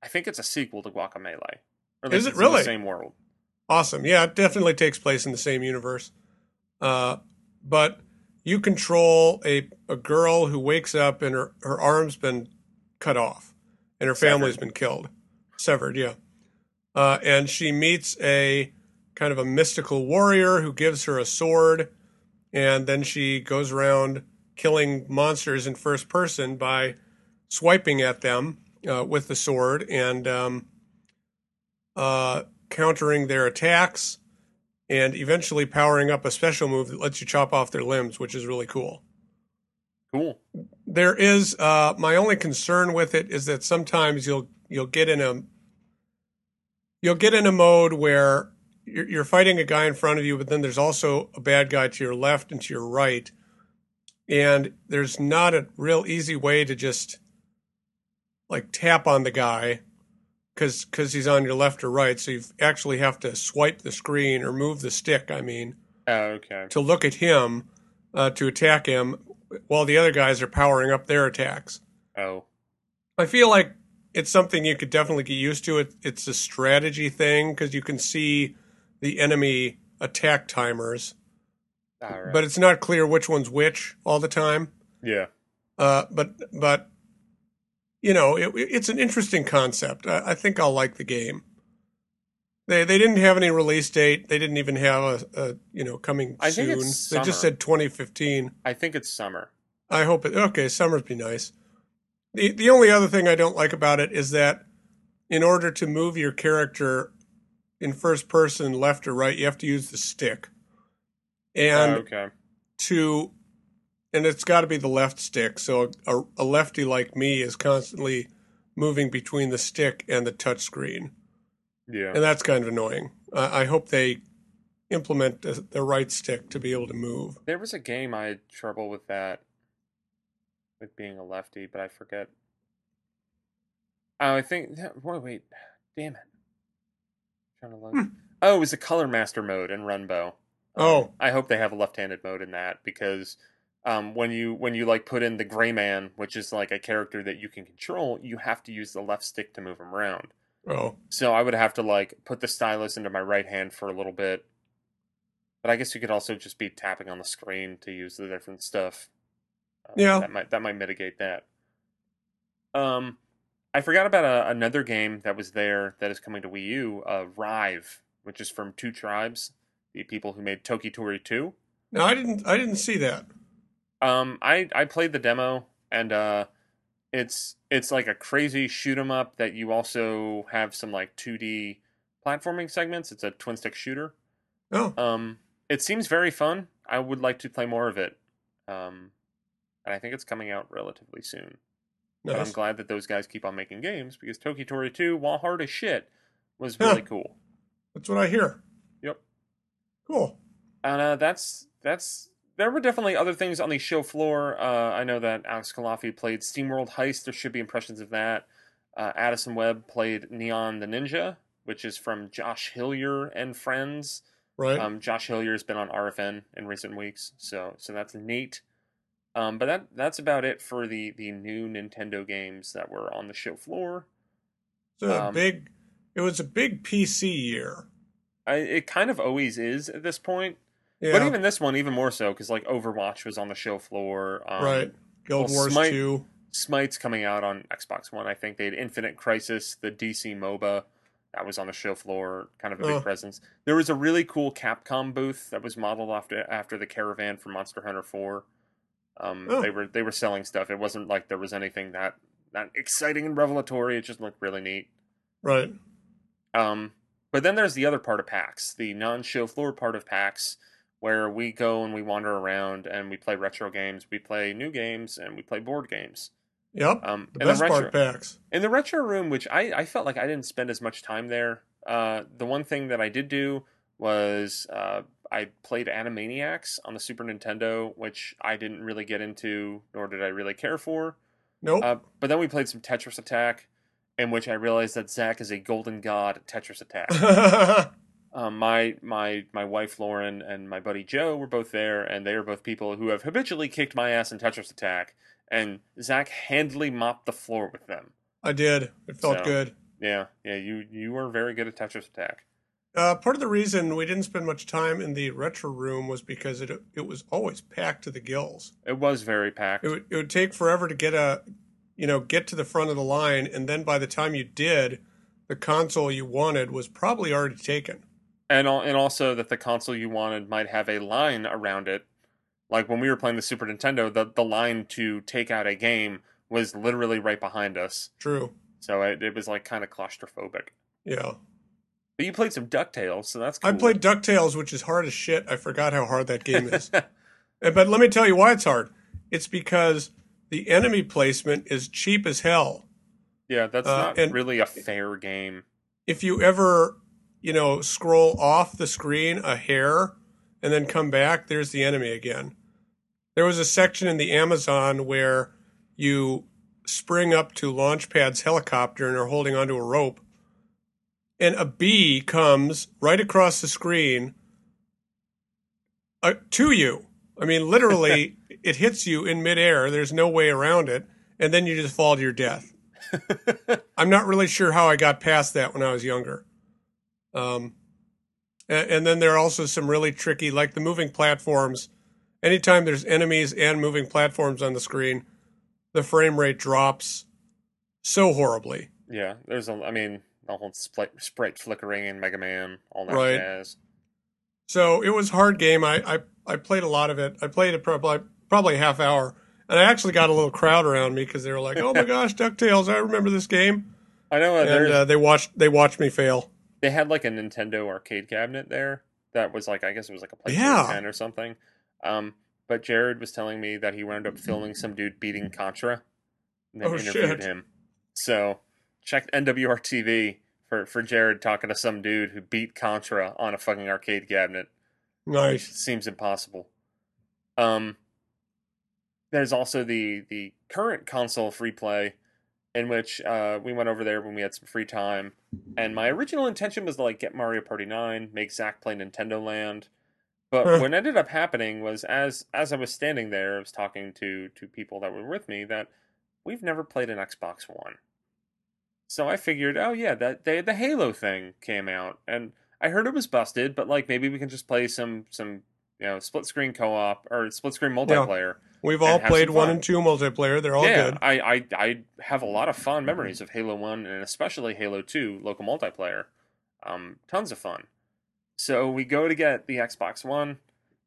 Speaker 2: I think it's a sequel to Guacamelee. Or
Speaker 3: Is it
Speaker 2: it's in the
Speaker 3: really?
Speaker 2: same world?
Speaker 3: Awesome. Yeah, it definitely takes place in the same universe. Uh, but you control a, a girl who wakes up and her, her arm's been cut off and her family's
Speaker 2: Severed.
Speaker 3: been killed. Severed, yeah. Uh, and she meets a kind of a mystical warrior who gives her a sword. And then she goes around killing monsters in first person by swiping at them uh, with the sword and um, uh, countering their attacks and eventually powering up a special move that lets you chop off their limbs, which is really cool.
Speaker 2: Cool.
Speaker 3: There is uh, my only concern with it is that sometimes you'll you'll get in a you'll get in a mode where you're, you're fighting a guy in front of you, but then there's also a bad guy to your left and to your right, and there's not a real easy way to just like tap on the guy because because he's on your left or right. So you actually have to swipe the screen or move the stick. I mean,
Speaker 2: Oh, okay.
Speaker 3: to look at him uh, to attack him while the other guys are powering up their attacks.
Speaker 2: Oh,
Speaker 3: I feel like it's something you could definitely get used to. It, it's a strategy thing because you can see the enemy attack timers,
Speaker 2: right.
Speaker 3: but it's not clear which one's which all the time.
Speaker 2: yeah,
Speaker 3: Uh, but but you know, it, it's an interesting concept. I, I think I'll like the game. They they didn't have any release date. They didn't even have a, a you know coming
Speaker 2: I think
Speaker 3: soon.
Speaker 2: it's
Speaker 3: They just said 2015.
Speaker 2: I think it's summer.
Speaker 3: I hope it. Okay, summer'd be nice. the The only other thing I don't like about it is that in order to move your character in first person, left or right, you have to use the stick, and
Speaker 2: oh, okay.
Speaker 3: to and it's got to be the left stick. So a, a lefty like me is constantly moving between the stick and the touch screen,
Speaker 2: Yeah.
Speaker 3: and that's kind of annoying. I, I hope they implement the, the right stick to be able to move.
Speaker 2: There was a game I had trouble with that, with being a lefty, but I forget. Oh, I think. Wait, wait, damn it! Trying to look.
Speaker 3: Hmm.
Speaker 2: Oh, it was a color master mode in Runbow. Um,
Speaker 3: Oh.
Speaker 2: I hope they have a left-handed mode in that because um, when you when you like put in the Gray Man, which is like a character that you can control, you have to use the left stick to move him around.
Speaker 3: Oh,
Speaker 2: So I would have to like put the stylus into my right hand for a little bit. But I guess you could also just be tapping on the screen to use the different stuff. Uh,
Speaker 3: Yeah.
Speaker 2: that might that might mitigate that. Um, I forgot about a, another game that was there that is coming to Wii U, uh, Rive, which is from Two Tribes, the people who made Toki Tori Two.
Speaker 3: no, I didn't. I didn't see that.
Speaker 2: Um, I I played the demo and uh, it's it's like a crazy shoot 'em up that you also have some like 2D platforming segments. It's a twin stick shooter.
Speaker 3: Oh,
Speaker 2: Um, it seems very fun. I would like to play more of it. Um, and I think it's coming out relatively soon. But I'm glad that those guys keep on making games because Toki Tori 2, while hard as shit, was
Speaker 3: Huh.
Speaker 2: really cool.
Speaker 3: That's what I hear.
Speaker 2: Yep.
Speaker 3: Cool.
Speaker 2: And uh, that's that's there were definitely other things on the show floor. Uh, I know that Alex Culafi played SteamWorld Heist. There should be impressions of that. Uh, Addison Webb played Neon the Ninja, which is from Josh Hillier and friends.
Speaker 3: Right.
Speaker 2: Um, Josh Hillier has been on RFN in recent weeks, so so that's neat. Um, but that that's about it for the the new Nintendo games that were on the show floor. um,
Speaker 3: big. It was a big PC year.
Speaker 2: I, it kind of always is at this point.
Speaker 3: Yeah.
Speaker 2: But even this one, even more so, because like Overwatch was on the show floor. Um,
Speaker 3: right. Guild Wars
Speaker 2: Smite-
Speaker 3: Two.
Speaker 2: Smite's coming out on Xbox One. I think they had Infinite Crisis, the DC MOBA that was on the show floor, kind of a big presence. There was a really cool Capcom booth that was modeled after after the Caravan from Monster Hunter Four. Um,
Speaker 3: Oh.
Speaker 2: They were they were selling stuff. It wasn't like there was anything that that exciting and revelatory. It just looked really neat.
Speaker 3: Right.
Speaker 2: Um, but then there's the other part of PAX, the non-show floor part of PAX, where we go and we wander around and we play retro games, we play new games, and we play board games.
Speaker 3: Yep.
Speaker 2: Um,
Speaker 3: the
Speaker 2: in
Speaker 3: best
Speaker 2: retro,
Speaker 3: part, PAX.
Speaker 2: in the retro room, which I, I felt like I didn't spend as much time there. Uh, the one thing that I did do was uh, I played Animaniacs on the Super Nintendo, which I didn't really get into, nor did I really care for.
Speaker 3: Nope.
Speaker 2: Uh, but then we played some Tetris Attack, in which I realized that Zach is a golden god at Tetris Attack. um, my my my wife Lauren and my buddy Joe were both there, and they are both people who have habitually kicked my ass in Tetris Attack. And Zach handily mopped the floor with them.
Speaker 3: I did. It felt
Speaker 2: So-
Speaker 3: good.
Speaker 2: Yeah, yeah, you you were very good at Tetris Attack.
Speaker 3: Uh, part of the reason we didn't spend much time in the retro room was because it it was always packed to the gills.
Speaker 2: It was very packed.
Speaker 3: It would, it would take forever to get a, you know, get to the front of the line, and then by the time you did, the console you wanted was probably already taken.
Speaker 2: and and also that the console you wanted might have a line around it. Like when we were playing the Super Nintendo, the the line to take out a game was literally right behind us.
Speaker 3: True.
Speaker 2: So it, it was like kind of claustrophobic.
Speaker 3: Yeah.
Speaker 2: But you played some Ducktales, so that's cool.
Speaker 3: I played DuckTales, which is hard as shit. I forgot how hard that game is. Uh, but let me tell you why it's hard. It's because the enemy placement is cheap as hell.
Speaker 2: yeah, that's
Speaker 3: Uh,
Speaker 2: not really a fair game.
Speaker 3: if you ever, you know, scroll off the screen a hair and then come back, there's the enemy again. There was a section in the Amazon where you spring up to Launchpad's helicopter and are holding onto a rope, and a bee comes right across the screen uh, to you. I mean, literally, it hits you in midair. There's no way around it, and then you just fall to your death. I'm not really sure how I got past that when I was younger. Um, and, and then there are also some really tricky, like the moving platforms. Anytime there's enemies and moving platforms on the screen, the frame rate drops so horribly.
Speaker 2: Yeah, there's a. I mean, the whole sprite, sprite flickering in Mega Man, all that
Speaker 3: Right.
Speaker 2: jazz.
Speaker 3: So it was hard game. I, I, I played a lot of it. I played it probably probably a half hour, and I actually got a little crowd around me because they were like, "Oh my gosh, Ducktales! I remember this game."
Speaker 2: I know uh,
Speaker 3: And uh, they watched they watched me fail.
Speaker 2: they had like a Nintendo arcade cabinet there that was like I guess it was like a PlayStation
Speaker 3: Yeah.
Speaker 2: 10 or something. Um, but Jared was telling me that he wound up filming some dude beating Contra and then
Speaker 3: Oh,
Speaker 2: interviewed
Speaker 3: shit.
Speaker 2: him. So check NWR TV for for Jared talking to some dude who beat Contra on a fucking arcade cabinet.
Speaker 3: Nice.
Speaker 2: seems impossible. Um, there's also the the current console free play, in which uh, we went over there when we had some free time, and my original intention was to like get Mario Party Nine, make Zach play Nintendo Land, but
Speaker 3: Huh.
Speaker 2: what ended up happening was as as I was standing there, I was talking to to people that were with me that we've never played an Xbox One. So I figured, oh yeah, that they, the Halo thing came out, and I heard it was busted, but like maybe we can just play some some you know split screen co op or split screen multiplayer.
Speaker 3: We've all played one and two multiplayer. They're all
Speaker 2: yeah,
Speaker 3: good.
Speaker 2: I, I I have a lot of fond memories of Halo One and especially Halo Two local multiplayer. Um, tons of fun. So we go to get the Xbox One,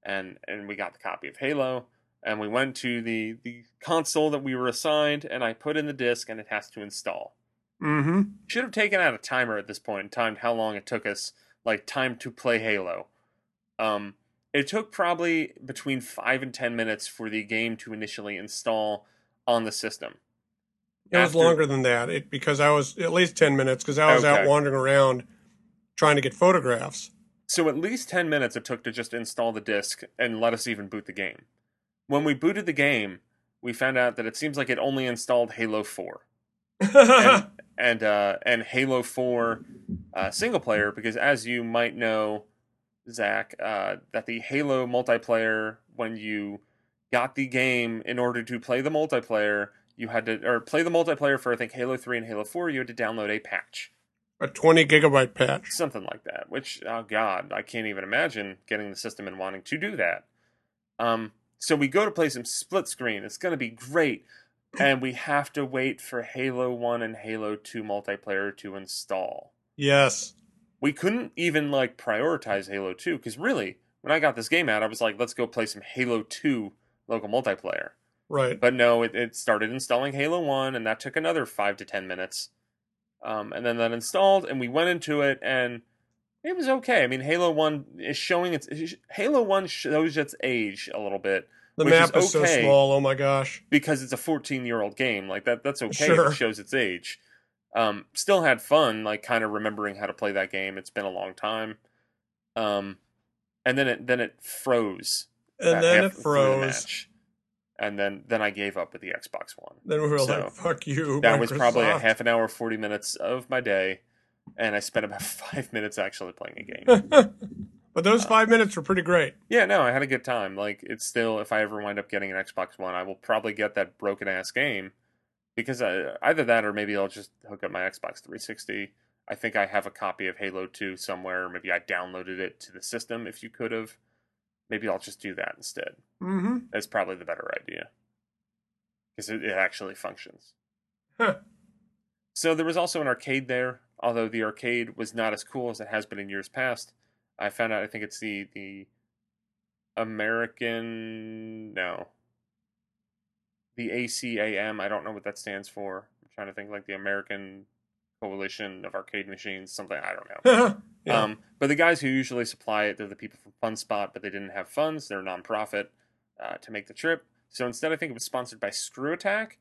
Speaker 2: and and we got the copy of Halo, and we went to the the console that we were assigned, and I put in the disc, and it has to install.
Speaker 3: Mm-hmm.
Speaker 2: Should have taken out a timer at this point and timed how long it took us, like time to play Halo. Um, it took probably between five and ten minutes for the game to initially install on the system.
Speaker 3: It was longer than that it, because I was at least 10 minutes because I was out wandering around trying to get photographs.
Speaker 2: So at least 10 minutes it took to just install the disk and let us even boot the game. When we booted the game, we found out that it seems like it only installed Halo 4 and and, uh, and Halo 4 uh, single player because as you might know, Zach, uh, that the Halo multiplayer when you got the game in order to play the multiplayer, you had to or play the multiplayer for I think Halo 3 and Halo 4, you had to download a patch.
Speaker 3: a 20 gigabyte patch.
Speaker 2: something like that. Which, oh god, I can't even imagine getting the system and wanting to do that. Um, so we go to play some split screen. It's going to be great, and we have to wait for Halo One and Halo Two multiplayer to install.
Speaker 3: Yes.
Speaker 2: We couldn't even like prioritize Halo Two because really, when I got this game out, I was like, let's go play some Halo Two local multiplayer.
Speaker 3: Right.
Speaker 2: But no, it, it started installing Halo 1, and that took another 5 to 10 minutes. Um, and then that installed, and we went into it, and it was okay. I mean, Halo 1 is showing its. Halo 1 shows its age a little bit
Speaker 3: The map
Speaker 2: is
Speaker 3: is, so
Speaker 2: okay.
Speaker 3: small. Oh my gosh.
Speaker 2: because it's a 14 year old game. Like, that that's okay
Speaker 3: Sure.
Speaker 2: it shows its age. Um, still had fun, like, kind of remembering how to play that game. It's been a long time. Um, and then it then it froze.
Speaker 3: And then it
Speaker 2: through the
Speaker 3: froze.
Speaker 2: And then, then I gave up with the Xbox One.
Speaker 3: Then we were
Speaker 2: So,
Speaker 3: like, "Fuck you."
Speaker 2: That was probably a half an hour, 40 minutes of my day, and I spent about five minutes actually playing a game.
Speaker 3: but those five minutes were pretty great.
Speaker 2: yeah, no, I had a good time. Like, it's still, if I ever wind up getting an Xbox One, I will probably get that broken ass game because I, either that or maybe I'll just hook up my Xbox 360. I think I have a copy of Halo 2 somewhere. Maybe I downloaded it to the system if you could have. Maybe I'll just do that instead.
Speaker 3: Mm-hmm.
Speaker 2: That's probably the better idea because it, it actually functions.
Speaker 3: Huh.
Speaker 2: So there was also an arcade there, although the arcade was not as cool as it has been in years past. I found out I think it's the the American no. The ACAM, I don't know what that stands for. I'm trying to think like the American Coalition of Arcade Machines, something I don't know.
Speaker 3: yeah.
Speaker 2: Um, but the guys who usually supply it, they're the people from Funspot, but they didn't have funds. They're a nonprofit uh, to make the trip. So instead, I think it was sponsored by ScrewAttack,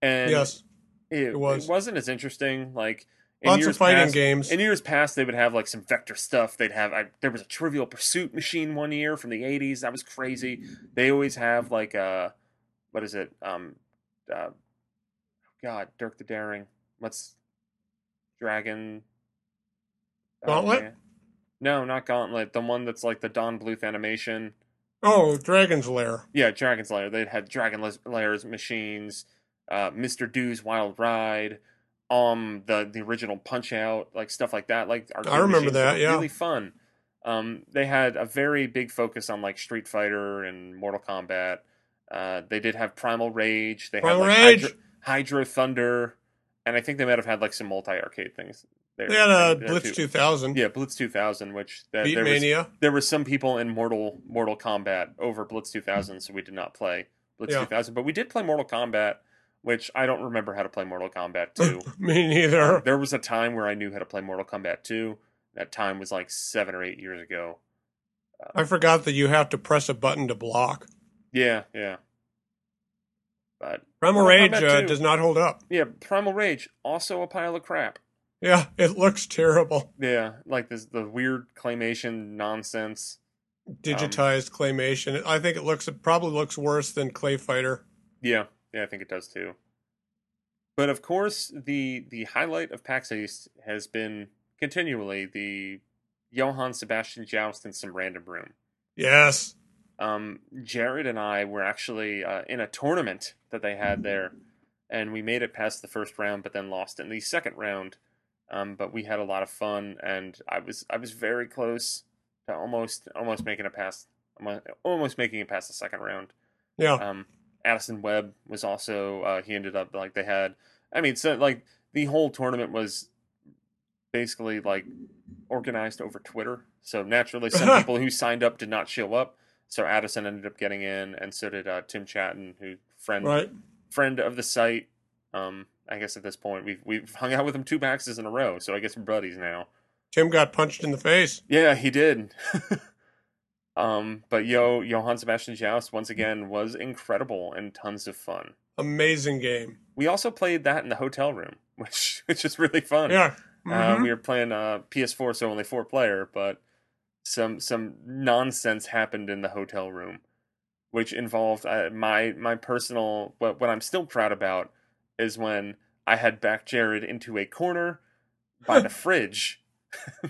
Speaker 2: and
Speaker 3: yes.
Speaker 2: it,
Speaker 3: it was.
Speaker 2: not as interesting. Like in
Speaker 3: Lots
Speaker 2: years
Speaker 3: of fighting
Speaker 2: past,
Speaker 3: games.
Speaker 2: In years past, they would have like some vector stuff. They'd have I, there was a Trivial Pursuit machine one year from the '80s. That was crazy. They always have like uh what is it? Um, uh, God, Dirk the Daring. What's Dragon? oh,
Speaker 3: Gauntlet?
Speaker 2: man. No, not Gauntlet. The one that's like the Don Bluth animation.
Speaker 3: Oh, Dragon's Lair.
Speaker 2: Yeah, Dragon's Lair. They had Dragon Lairs machines, uh, Mr. Do's Wild Ride, um, the the original Punch Out, like stuff like that. Like
Speaker 3: I remember that, yeah.
Speaker 2: really fun. Um, they had a very big focus on like Street Fighter and Mortal Kombat. Uh, they did have Primal Rage. They
Speaker 3: Primal
Speaker 2: had like
Speaker 3: Rage!
Speaker 2: Hydro, Hydro Thunder, and I think they might have had like some multi arcade things. There,
Speaker 3: They had a
Speaker 2: there
Speaker 3: Blitz
Speaker 2: too.
Speaker 3: 2000.
Speaker 2: Yeah, Blitz 2000, which that,
Speaker 3: Beat
Speaker 2: there was
Speaker 3: Mania.
Speaker 2: there were some people in Mortal Mortal Kombat over Blitz 2000, so we did not play Blitz
Speaker 3: Yeah.
Speaker 2: 2000, but we did play Mortal Kombat, which I don't remember how to play Mortal Kombat 2.
Speaker 3: Me neither.
Speaker 2: Um, there was a time where I knew how to play Mortal Kombat 2. That time was like seven or eight years ago.
Speaker 3: Uh, I forgot that you have to press a button to block.
Speaker 2: Yeah, yeah. But
Speaker 3: Primal
Speaker 2: Mortal
Speaker 3: Rage uh, does not hold up.
Speaker 2: yeah, Primal Rage also a pile of crap.
Speaker 3: Yeah, it looks terrible.
Speaker 2: Yeah, like this the weird claymation nonsense.
Speaker 3: Um, digitized claymation. I think it looks it probably looks worse than Clay Fighter.
Speaker 2: Yeah, yeah, I think it does too. But of course, the the highlight of PAX East has been continually the Johann Sebastian Joust in some random room.
Speaker 3: Yes.
Speaker 2: Um, Jared and I were actually uh, in a tournament that they had there, and we made it past the first round, but then lost in the second round. Um, but we had a lot of fun, and I was I was very close to almost almost making it past almost making it past the second round.
Speaker 3: Yeah.
Speaker 2: Um, Addison Webb was also uh, he ended up like they had. I mean, so like the whole tournament was basically like organized over Twitter. So naturally, some people who signed up did not show up. So Addison ended up getting in, and so did uh, Tim Chatton, who friend
Speaker 3: right.
Speaker 2: friend of the site. Um, I guess at this point we've we've hung out with him two PAXes in a row, so I guess we're buddies now.
Speaker 3: Tim got punched in the face.
Speaker 2: Yeah, he did. um, but yo, Johann Sebastian Joust once again was incredible and tons of fun.
Speaker 3: Amazing game.
Speaker 2: We also played that in the hotel room, which which is really fun.
Speaker 3: Yeah.
Speaker 2: Uh,
Speaker 3: Mhm.
Speaker 2: we were playing uh, PS4, so only four player, but some some nonsense happened in the hotel room, which involved uh, my my personal. What what I'm still proud about is when I had backed Jared into a corner by the fridge.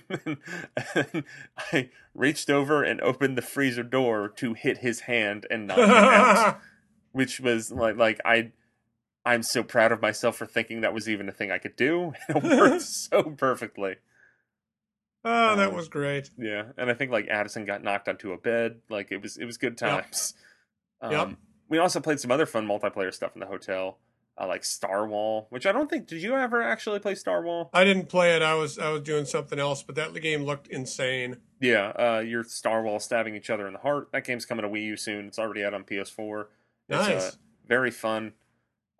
Speaker 2: And I reached over and opened the freezer door to hit his hand and knock him out, which was like like I I'm so proud of myself for thinking that was even a thing I could do. It worked so perfectly.
Speaker 3: oh, that
Speaker 2: Um,
Speaker 3: was great.
Speaker 2: Yeah, and I think like Addison got knocked onto a bed. Like it was it was good
Speaker 3: Yep.
Speaker 2: times. Um,
Speaker 3: Yep.
Speaker 2: We also played some other fun multiplayer stuff in the hotel, uh, like Starwhal, which I don't think. Did you ever actually play Starwhal?
Speaker 3: I didn't play it. I was I was doing something else, but that game looked insane.
Speaker 2: Yeah, uh, you're Starwhal stabbing each other in the heart. That game's coming to Wii U soon. It's already out on PS4. It's,
Speaker 3: Nice.
Speaker 2: uh, very fun.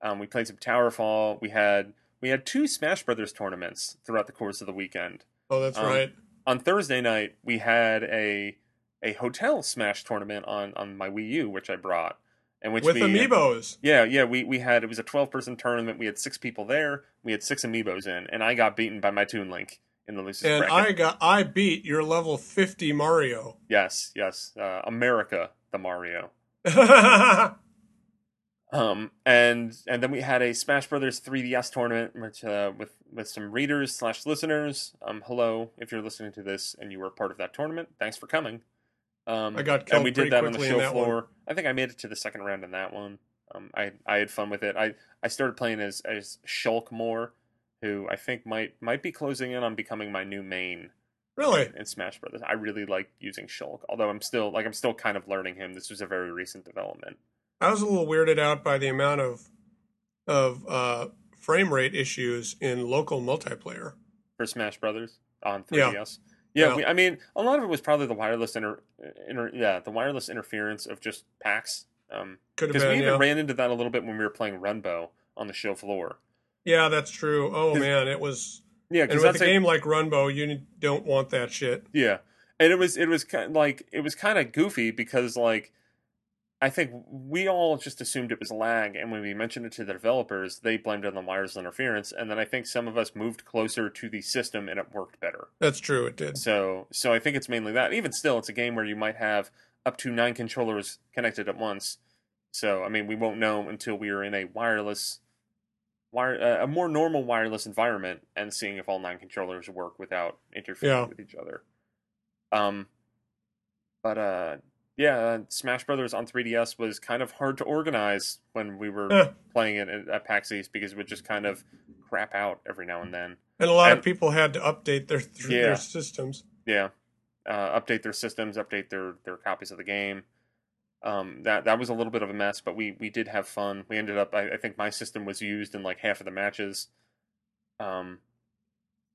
Speaker 2: Um, we played some Towerfall. We had we had two Smash Brothers tournaments throughout the course of the weekend.
Speaker 3: oh, that's
Speaker 2: um,
Speaker 3: right.
Speaker 2: on Thursday night we had a a hotel smash tournament on on my Wii U, which I brought, and which
Speaker 3: With
Speaker 2: we
Speaker 3: amiibos.
Speaker 2: yeah yeah we we had it was a twelve person tournament. We had six people there. We had six amiibos in, and I got beaten by my Toon Link in the loosest
Speaker 3: And
Speaker 2: bracket.
Speaker 3: I got I beat your level 50 Mario.
Speaker 2: yes yes uh, America the Mario. Um and and then we had a Smash Brothers 3DS tournament which, uh, with with some readers slash listeners. Um, hello if you're listening to this and you were part of that tournament. Thanks for coming. Um,
Speaker 3: I got
Speaker 2: and we did that on the show
Speaker 3: that one.
Speaker 2: floor. I think I made it to the second round in that one. Um, I I had fun with it. I I started playing as as Shulk more, who I think might might be closing in on becoming my new main
Speaker 3: really?
Speaker 2: in Smash Brothers. I really like using Shulk, although I'm still like I'm still kind of learning him. This was a very recent development.
Speaker 3: I was a little weirded out by the amount of of uh, frame rate issues in local multiplayer.
Speaker 2: for Smash Brothers on
Speaker 3: Yeah.
Speaker 2: 3DS. Yeah,
Speaker 3: Yeah.
Speaker 2: We, I mean, a lot of it was probably the wireless inter, inter yeah, the wireless interference of just PAX. Um,
Speaker 3: Could have
Speaker 2: because we even
Speaker 3: Yeah.
Speaker 2: ran into that a little bit when we were playing Runbow on the show floor.
Speaker 3: yeah, that's true. Oh man, it was.
Speaker 2: Yeah,
Speaker 3: And
Speaker 2: because
Speaker 3: with a
Speaker 2: a,
Speaker 3: game like Runbow, you don't want that shit.
Speaker 2: yeah, and it was it was kind of like it was kind of goofy because like I think we all just assumed it was lag, and when we mentioned it to the developers, they blamed it on the wireless interference, and then I think some of us moved closer to the system and it worked better.
Speaker 3: That's true. It did.
Speaker 2: So so I think it's mainly that. Even still, it's a game where you might have up to nine controllers connected at once. So I mean, we won't know until we are in a wireless, wire uh, a more normal wireless environment and seeing if all nine controllers work without interfering
Speaker 3: Yeah.
Speaker 2: with each other. Um, but uh, yeah, uh, Smash Brothers on 3DS was kind of hard to organize when we were playing it at, at PAX East because it would just kind of crap out every now and then.
Speaker 3: And a lot
Speaker 2: And-
Speaker 3: of people had to update their th-
Speaker 2: Yeah.
Speaker 3: their systems.
Speaker 2: Yeah, uh, update their systems, update their their copies of the game. Um, that that was a little bit of a mess, but we we did have fun. We ended up, I, I think my system was used in like half of the matches. Um,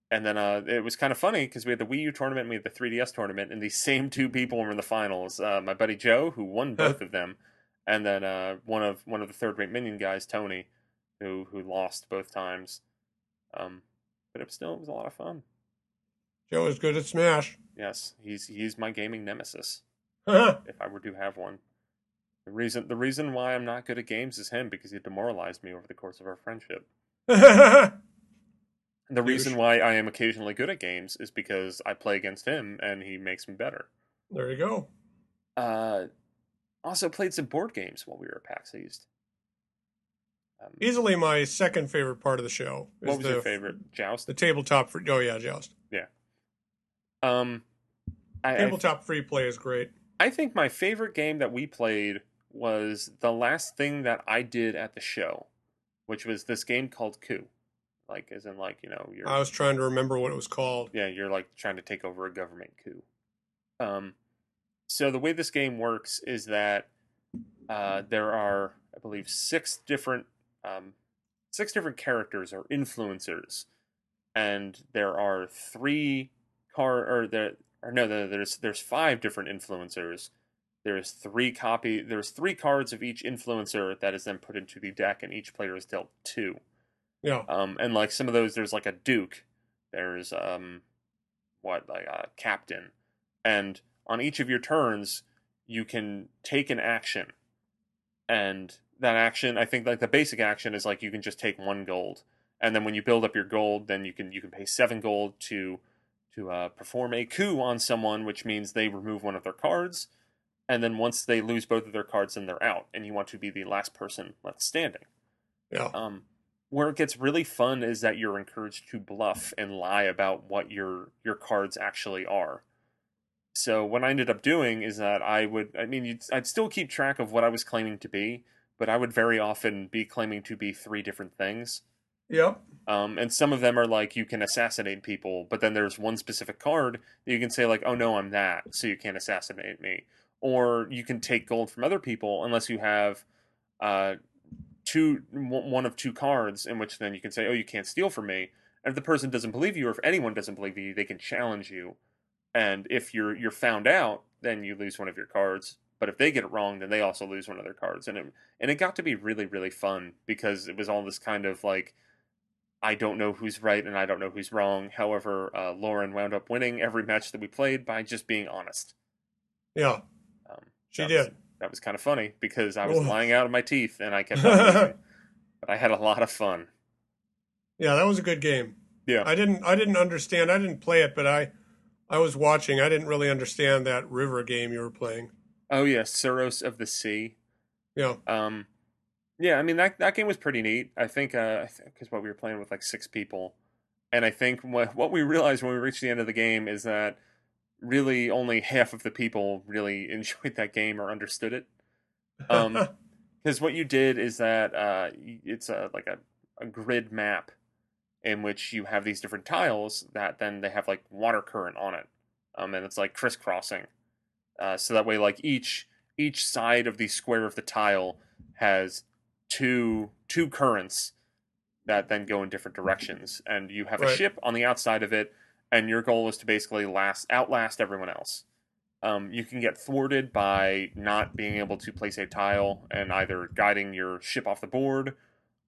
Speaker 2: and then uh, it was kind of funny because we had the Wii U tournament, and we had the 3DS tournament, and these same two people were in the finals. Uh, my buddy Joe, who won both of them, and then uh, one of one of the third rate minion guys, Tony, who who lost both times. Um, but it was still it was a lot of fun.
Speaker 3: Joe is good at Smash.
Speaker 2: Yes, he's he's my gaming nemesis if I were to have one. The reason the reason why I'm not good at games is him because he demoralized me over the course of our friendship. The reason why I am occasionally good at games is because I play against him and he makes me better.
Speaker 3: there you go.
Speaker 2: Uh, also played some board games while we were at PAX East. Um,
Speaker 3: Easily my second favorite part of the show. is
Speaker 2: what was
Speaker 3: the,
Speaker 2: your favorite? Joust.
Speaker 3: The tabletop for oh yeah, Joust.
Speaker 2: Um, I, I
Speaker 3: Tabletop free play is great.
Speaker 2: I think my favorite game that we played was the last thing that I did at the show, which was this game called Coup. Like, as in, like, you know, you're,
Speaker 3: I was trying to remember what it was called.
Speaker 2: yeah, you're like trying to take over a government coup. Um, so the way this game works is that uh, there are, I believe, six different, um, six different characters or influencers, and there are three car or there or no, there's there's five different influencers. There's three copy. There's three cards of each influencer that is then put into the deck, and each player is dealt two.
Speaker 3: Yeah.
Speaker 2: Um, and like some of those, there's like a duke. There's um, what like a captain, and on each of your turns, you can take an action, and that action, I think like the basic action is like you can just take one gold, and then when you build up your gold, then you can you can pay seven gold to to uh, perform a coup on someone, which means they remove one of their cards, and then once they lose both of their cards, then they're out, and you want to be the last person left standing.
Speaker 3: Yeah.
Speaker 2: Um, where it gets really fun is that you're encouraged to bluff and lie about what your your cards actually are. So what I ended up doing is that I would, I mean, you'd, I'd still keep track of what I was claiming to be, but I would very often be claiming to be three different things.
Speaker 3: Yep.
Speaker 2: Um, and some of them are like you can assassinate people, but then there's one specific card that you can say like, oh no, I'm that, so you can't assassinate me. Or you can take gold from other people unless you have uh, two one of two cards, in which then you can say, oh, you can't steal from me. And if the person doesn't believe you, or if anyone doesn't believe you, they can challenge you. And if you're you're found out, then you lose one of your cards. But if they get it wrong, then they also lose one of their cards. And it and it got to be really really fun because it was all this kind of like I don't know who's right and I don't know who's wrong. However, uh, Lauren wound up winning every match that we played by just being honest.
Speaker 3: Yeah.
Speaker 2: Um,
Speaker 3: She did.
Speaker 2: That was kind of funny because I was lying out of my teeth and I kept but I had a lot of fun.
Speaker 3: Yeah, that was a good game.
Speaker 2: Yeah.
Speaker 3: I didn't I didn't understand. I didn't play it, but I I was watching. I didn't really understand that river game you were playing.
Speaker 2: Oh yeah, Tsuro of the Seas.
Speaker 3: Yeah.
Speaker 2: Um, yeah, I mean that that game was pretty neat. I think because what we were playing with like six people, and I think what what we realized when we reached the end of the game is that really only half of the people really enjoyed that game or understood it. Um, because what you did is that uh, it's a like a, a grid map in which you have these different tiles that then they have like water current on it, um, and it's like crisscrossing. Uh, so that way, like each each side of the square of the tile has two two currents that then go in different directions, and you have a ship on the outside of it, and your goal is to basically last outlast everyone else. Um, you can get thwarted by not being able to place a tile and either guiding your ship off the board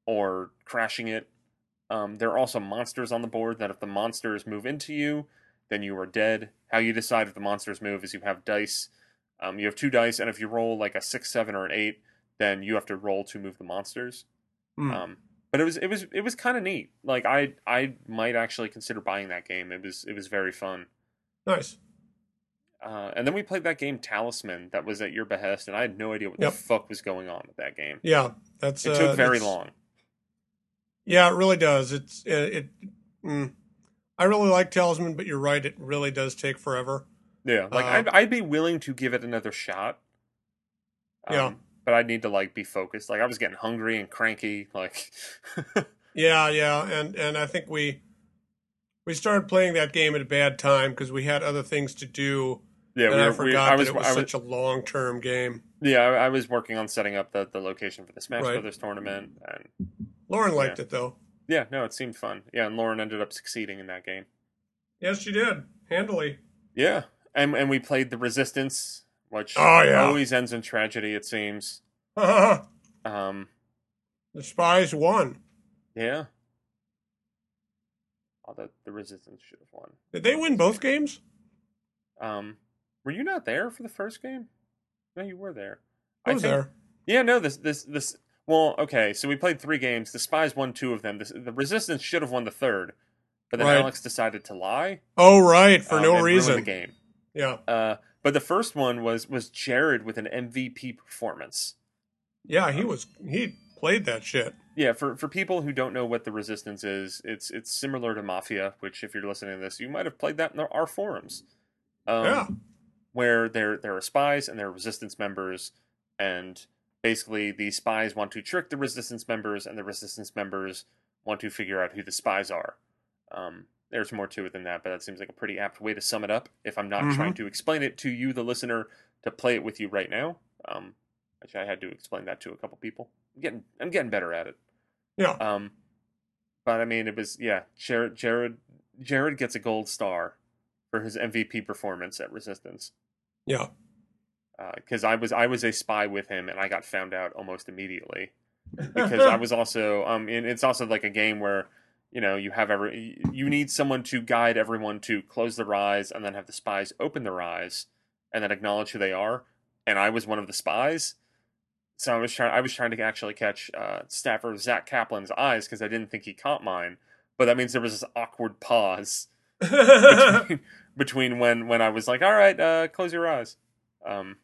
Speaker 2: or crashing it. Um, there are also monsters on the board that if the monsters move into you, then you are dead. How you decide if the monsters move is you have dice. Um, you have two dice, and if you roll like a six, seven, or an eight, then you have to roll to move the monsters.
Speaker 3: Hmm.
Speaker 2: But it was it was it was kind of neat. Like I I might actually consider buying that game. It was it was very fun.
Speaker 3: nice.
Speaker 2: Uh, and then we played that game Talisman that was at your behest, and I had no idea what
Speaker 3: Yep.
Speaker 2: the fuck was going on with that game.
Speaker 3: Yeah, that's
Speaker 2: It
Speaker 3: uh,
Speaker 2: took very long.
Speaker 3: Yeah, it really does. It's it. it mm. I really like Talisman, but you're right. It really does take forever.
Speaker 2: Yeah, like
Speaker 3: Uh,
Speaker 2: I'd, I'd be willing to give it another shot. Um,
Speaker 3: Yeah.
Speaker 2: But I'd need to like be focused. Like I was getting hungry and cranky. Like,
Speaker 3: Yeah, yeah, and and I think we we started playing that game at a bad time because we had other things to do,
Speaker 2: yeah,
Speaker 3: and
Speaker 2: we
Speaker 3: I
Speaker 2: were, we,
Speaker 3: forgot
Speaker 2: I was,
Speaker 3: that it was
Speaker 2: I was
Speaker 3: such a long term game.
Speaker 2: yeah, I, I was working on setting up the, the location for the Smash
Speaker 3: Right.
Speaker 2: Brothers tournament, and
Speaker 3: Lauren liked it though.
Speaker 2: yeah, no, it seemed fun. Yeah, and Lauren ended up succeeding in that game.
Speaker 3: Yes, she did handily.
Speaker 2: Yeah, and and we played the Resistance, which
Speaker 3: Oh, yeah.
Speaker 2: always ends in tragedy. It seems.
Speaker 3: the
Speaker 2: Um,
Speaker 3: spies won.
Speaker 2: yeah. Oh, the the Resistance should have won.
Speaker 3: Did they win both games?
Speaker 2: Um, were you not there for the first game? No, you were there.
Speaker 3: I was
Speaker 2: think-
Speaker 3: there.
Speaker 2: Yeah, no, this this this. Well, okay, so we played three games. The Spies won two of them. The, the Resistance should have won the third, but then
Speaker 3: Right.
Speaker 2: Alex decided to lie
Speaker 3: Oh, right, for
Speaker 2: um,
Speaker 3: no reason.
Speaker 2: The game.
Speaker 3: Yeah,
Speaker 2: Uh, But the first one was was Jared with an MVP performance.
Speaker 3: Yeah, he was he played that shit.
Speaker 2: Yeah, for for people who don't know what the Resistance is, it's it's similar to Mafia, which if you're listening to this, you might have played that in the, our forums. Um,
Speaker 3: yeah.
Speaker 2: where there there are spies and there are resistance members and basically the spies want to trick the resistance members and the resistance members want to figure out who the spies are um, there's more to it than that but that seems like a pretty apt way to sum it up if i'm not
Speaker 3: Mhm.
Speaker 2: trying to explain it to you the listener to play it with you right now um, which i had to explain that to a couple people i'm getting i'm getting better at it
Speaker 3: Yeah.
Speaker 2: um, but I mean, it was yeah. Jared Jared Jared gets a gold star for his MVP performance at Resistance
Speaker 3: Yeah.
Speaker 2: because I was I was a spy with him and I got found out almost immediately because I was also um and it's also like a game where you know you have every you need someone to guide everyone to close their eyes and then have the spies open their eyes and then acknowledge who they are. And I was one of the spies. So I was trying I was trying to actually catch uh, staffer Zach Kaplan's eyes because I didn't think he caught mine. But that means there was this awkward pause between, between when when I was like all right uh, close your eyes. Um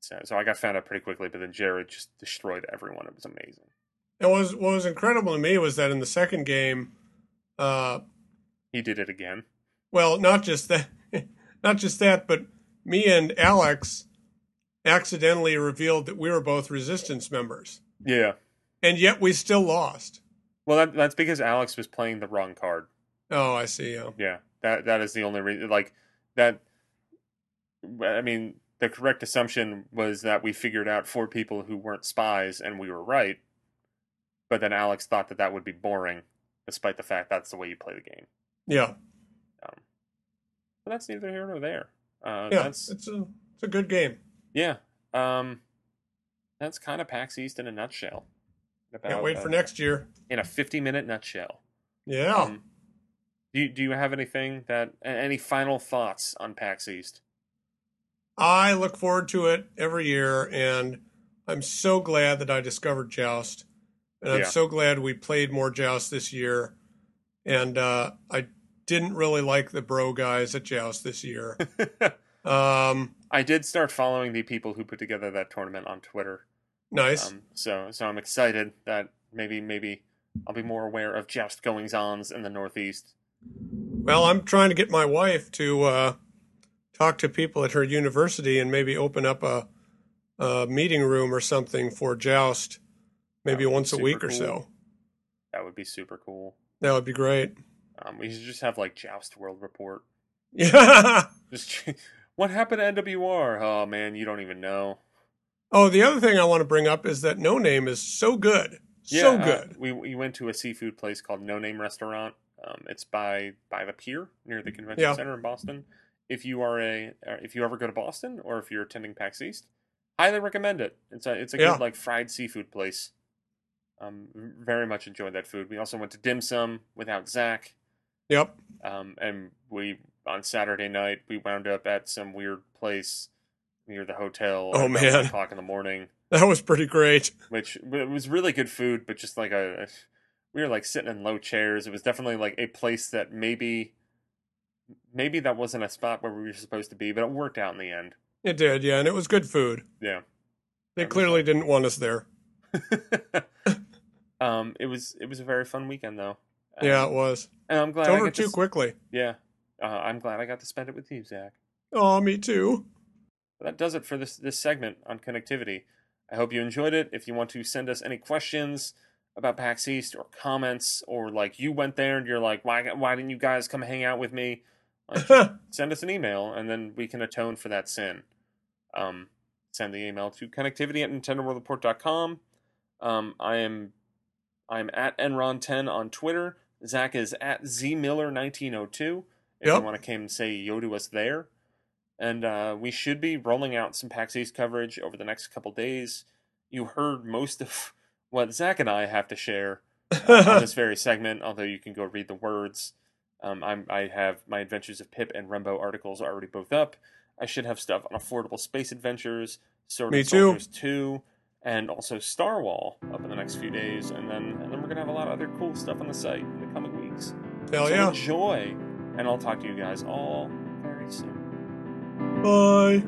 Speaker 2: so, so I got found out pretty quickly but then Jared just destroyed everyone. It was amazing
Speaker 3: It was what was incredible to me was that in the second game, uh,
Speaker 2: he did it again
Speaker 3: well, not just that, not just that, but me and Alex accidentally revealed that we were both resistance members,
Speaker 2: yeah
Speaker 3: and yet we still lost.
Speaker 2: well that, that's because Alex was playing the wrong card
Speaker 3: Oh, I see. Yeah.
Speaker 2: Yeah, that that is the only reason. Like that. I mean, the correct assumption was that we figured out four people who weren't spies, and we were right. But then Alex thought that that would be boring, despite the fact that's the way you play the game.
Speaker 3: Yeah.
Speaker 2: But that's neither here nor there. Uh,
Speaker 3: Yeah.
Speaker 2: that's
Speaker 3: It's a it's a good game.
Speaker 2: yeah. Um, that's kind of PAX East in a nutshell.
Speaker 3: Can't
Speaker 2: About,
Speaker 3: wait for
Speaker 2: uh,
Speaker 3: next year.
Speaker 2: in a fifty-minute nutshell.
Speaker 3: Yeah.
Speaker 2: Um, do you, do you have anything that any final thoughts on PAX East?
Speaker 3: I look forward to it every year, and I'm so glad that I discovered Joust, and I'm
Speaker 2: Yeah.
Speaker 3: so glad we played more Joust this year. And uh, I didn't really like the bro guys at Joust this year. Um,
Speaker 2: I did start following the people who put together that tournament on Twitter.
Speaker 3: nice.
Speaker 2: Um, so so I'm excited that maybe maybe I'll be more aware of joust goings ons in the Northeast.
Speaker 3: well, I'm trying to get my wife to uh, talk to people at her university and maybe open up a, a meeting room or something for Joust, maybe
Speaker 2: That would be
Speaker 3: once a week
Speaker 2: super
Speaker 3: or so.
Speaker 2: That would be super cool.
Speaker 3: That would be great.
Speaker 2: Um, we should just have like Joust World Report.
Speaker 3: Yeah.
Speaker 2: Just what happened to NWR? Oh man, you don't even know.
Speaker 3: Oh, the other thing I want to bring up is that No Name is so good, so
Speaker 2: uh,
Speaker 3: good.
Speaker 2: we we went to a seafood place called No Name Restaurant. Um, it's by by the pier near the convention
Speaker 3: Yeah.
Speaker 2: center in Boston. If you are a uh, if you ever go to Boston or if you're attending PAX East, highly recommend it. It's a it's a
Speaker 3: Yeah.
Speaker 2: good like fried seafood place. Um, very much enjoyed that food. We also went to dim sum without Zach.
Speaker 3: Yep.
Speaker 2: Um, and we on Saturday night we wound up at some weird place near the hotel.
Speaker 3: Oh,
Speaker 2: at
Speaker 3: man.
Speaker 2: o'clock in the morning
Speaker 3: That was pretty great.
Speaker 2: which it was really good food, but just like a, we were like sitting in low chairs. It was definitely like a place that maybe, maybe that wasn't a spot where we were supposed to be, but it worked out in the end.
Speaker 3: It did, yeah, and it was good food.
Speaker 2: Yeah.
Speaker 3: They
Speaker 2: That
Speaker 3: clearly didn't want us there.
Speaker 2: um, it was it was a very fun weekend though. Um,
Speaker 3: Yeah, it was.
Speaker 2: and I'm glad
Speaker 3: It's over
Speaker 2: to
Speaker 3: too
Speaker 2: s-
Speaker 3: quickly.
Speaker 2: Yeah, uh, I'm glad I got to spend it with you, Zach.
Speaker 3: Oh, me too.
Speaker 2: That does it for this this segment on connectivity. I hope you enjoyed it. If you want to send us any questions about PAX East or comments, or like you went there and you're like, why why didn't you guys come hang out with me? Like, send us an email and then we can atone for that sin. Um, send the email to connectivity at nintendoworldreport.com. Um, I am I'm at Enron10 on Twitter. Zach is at zmiller1902. If
Speaker 3: Yep.
Speaker 2: you want to come and say yo to us there. And uh, we should be rolling out some PAX East coverage over the next couple days. You heard most of what Zach and I have to share on this very segment, although you can go read the words. Um, I'm, I have my Adventures of Pip and Runbow articles already both up. I should have stuff on Affordable Space Adventures, Sword
Speaker 3: Me
Speaker 2: of
Speaker 3: too.
Speaker 2: Soldiers 2, and also Starwhal up in the next few days. And then, and then we're going to have a lot of other cool stuff on the site in the coming weeks.
Speaker 3: Hell
Speaker 2: so
Speaker 3: yeah.
Speaker 2: enjoy, and I'll talk to you guys all very soon.
Speaker 3: Bye.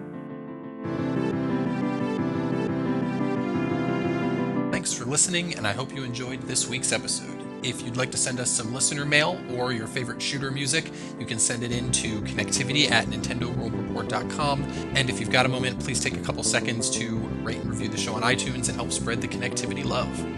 Speaker 1: Thanks for listening, and I hope you enjoyed this week's episode. If you'd like to send us some listener mail or your favorite shooter music, you can send it in to connectivity at nintendoworldreport.com. And if you've got a moment, please take a couple seconds to rate and review the show on iTunes and help spread the connectivity love.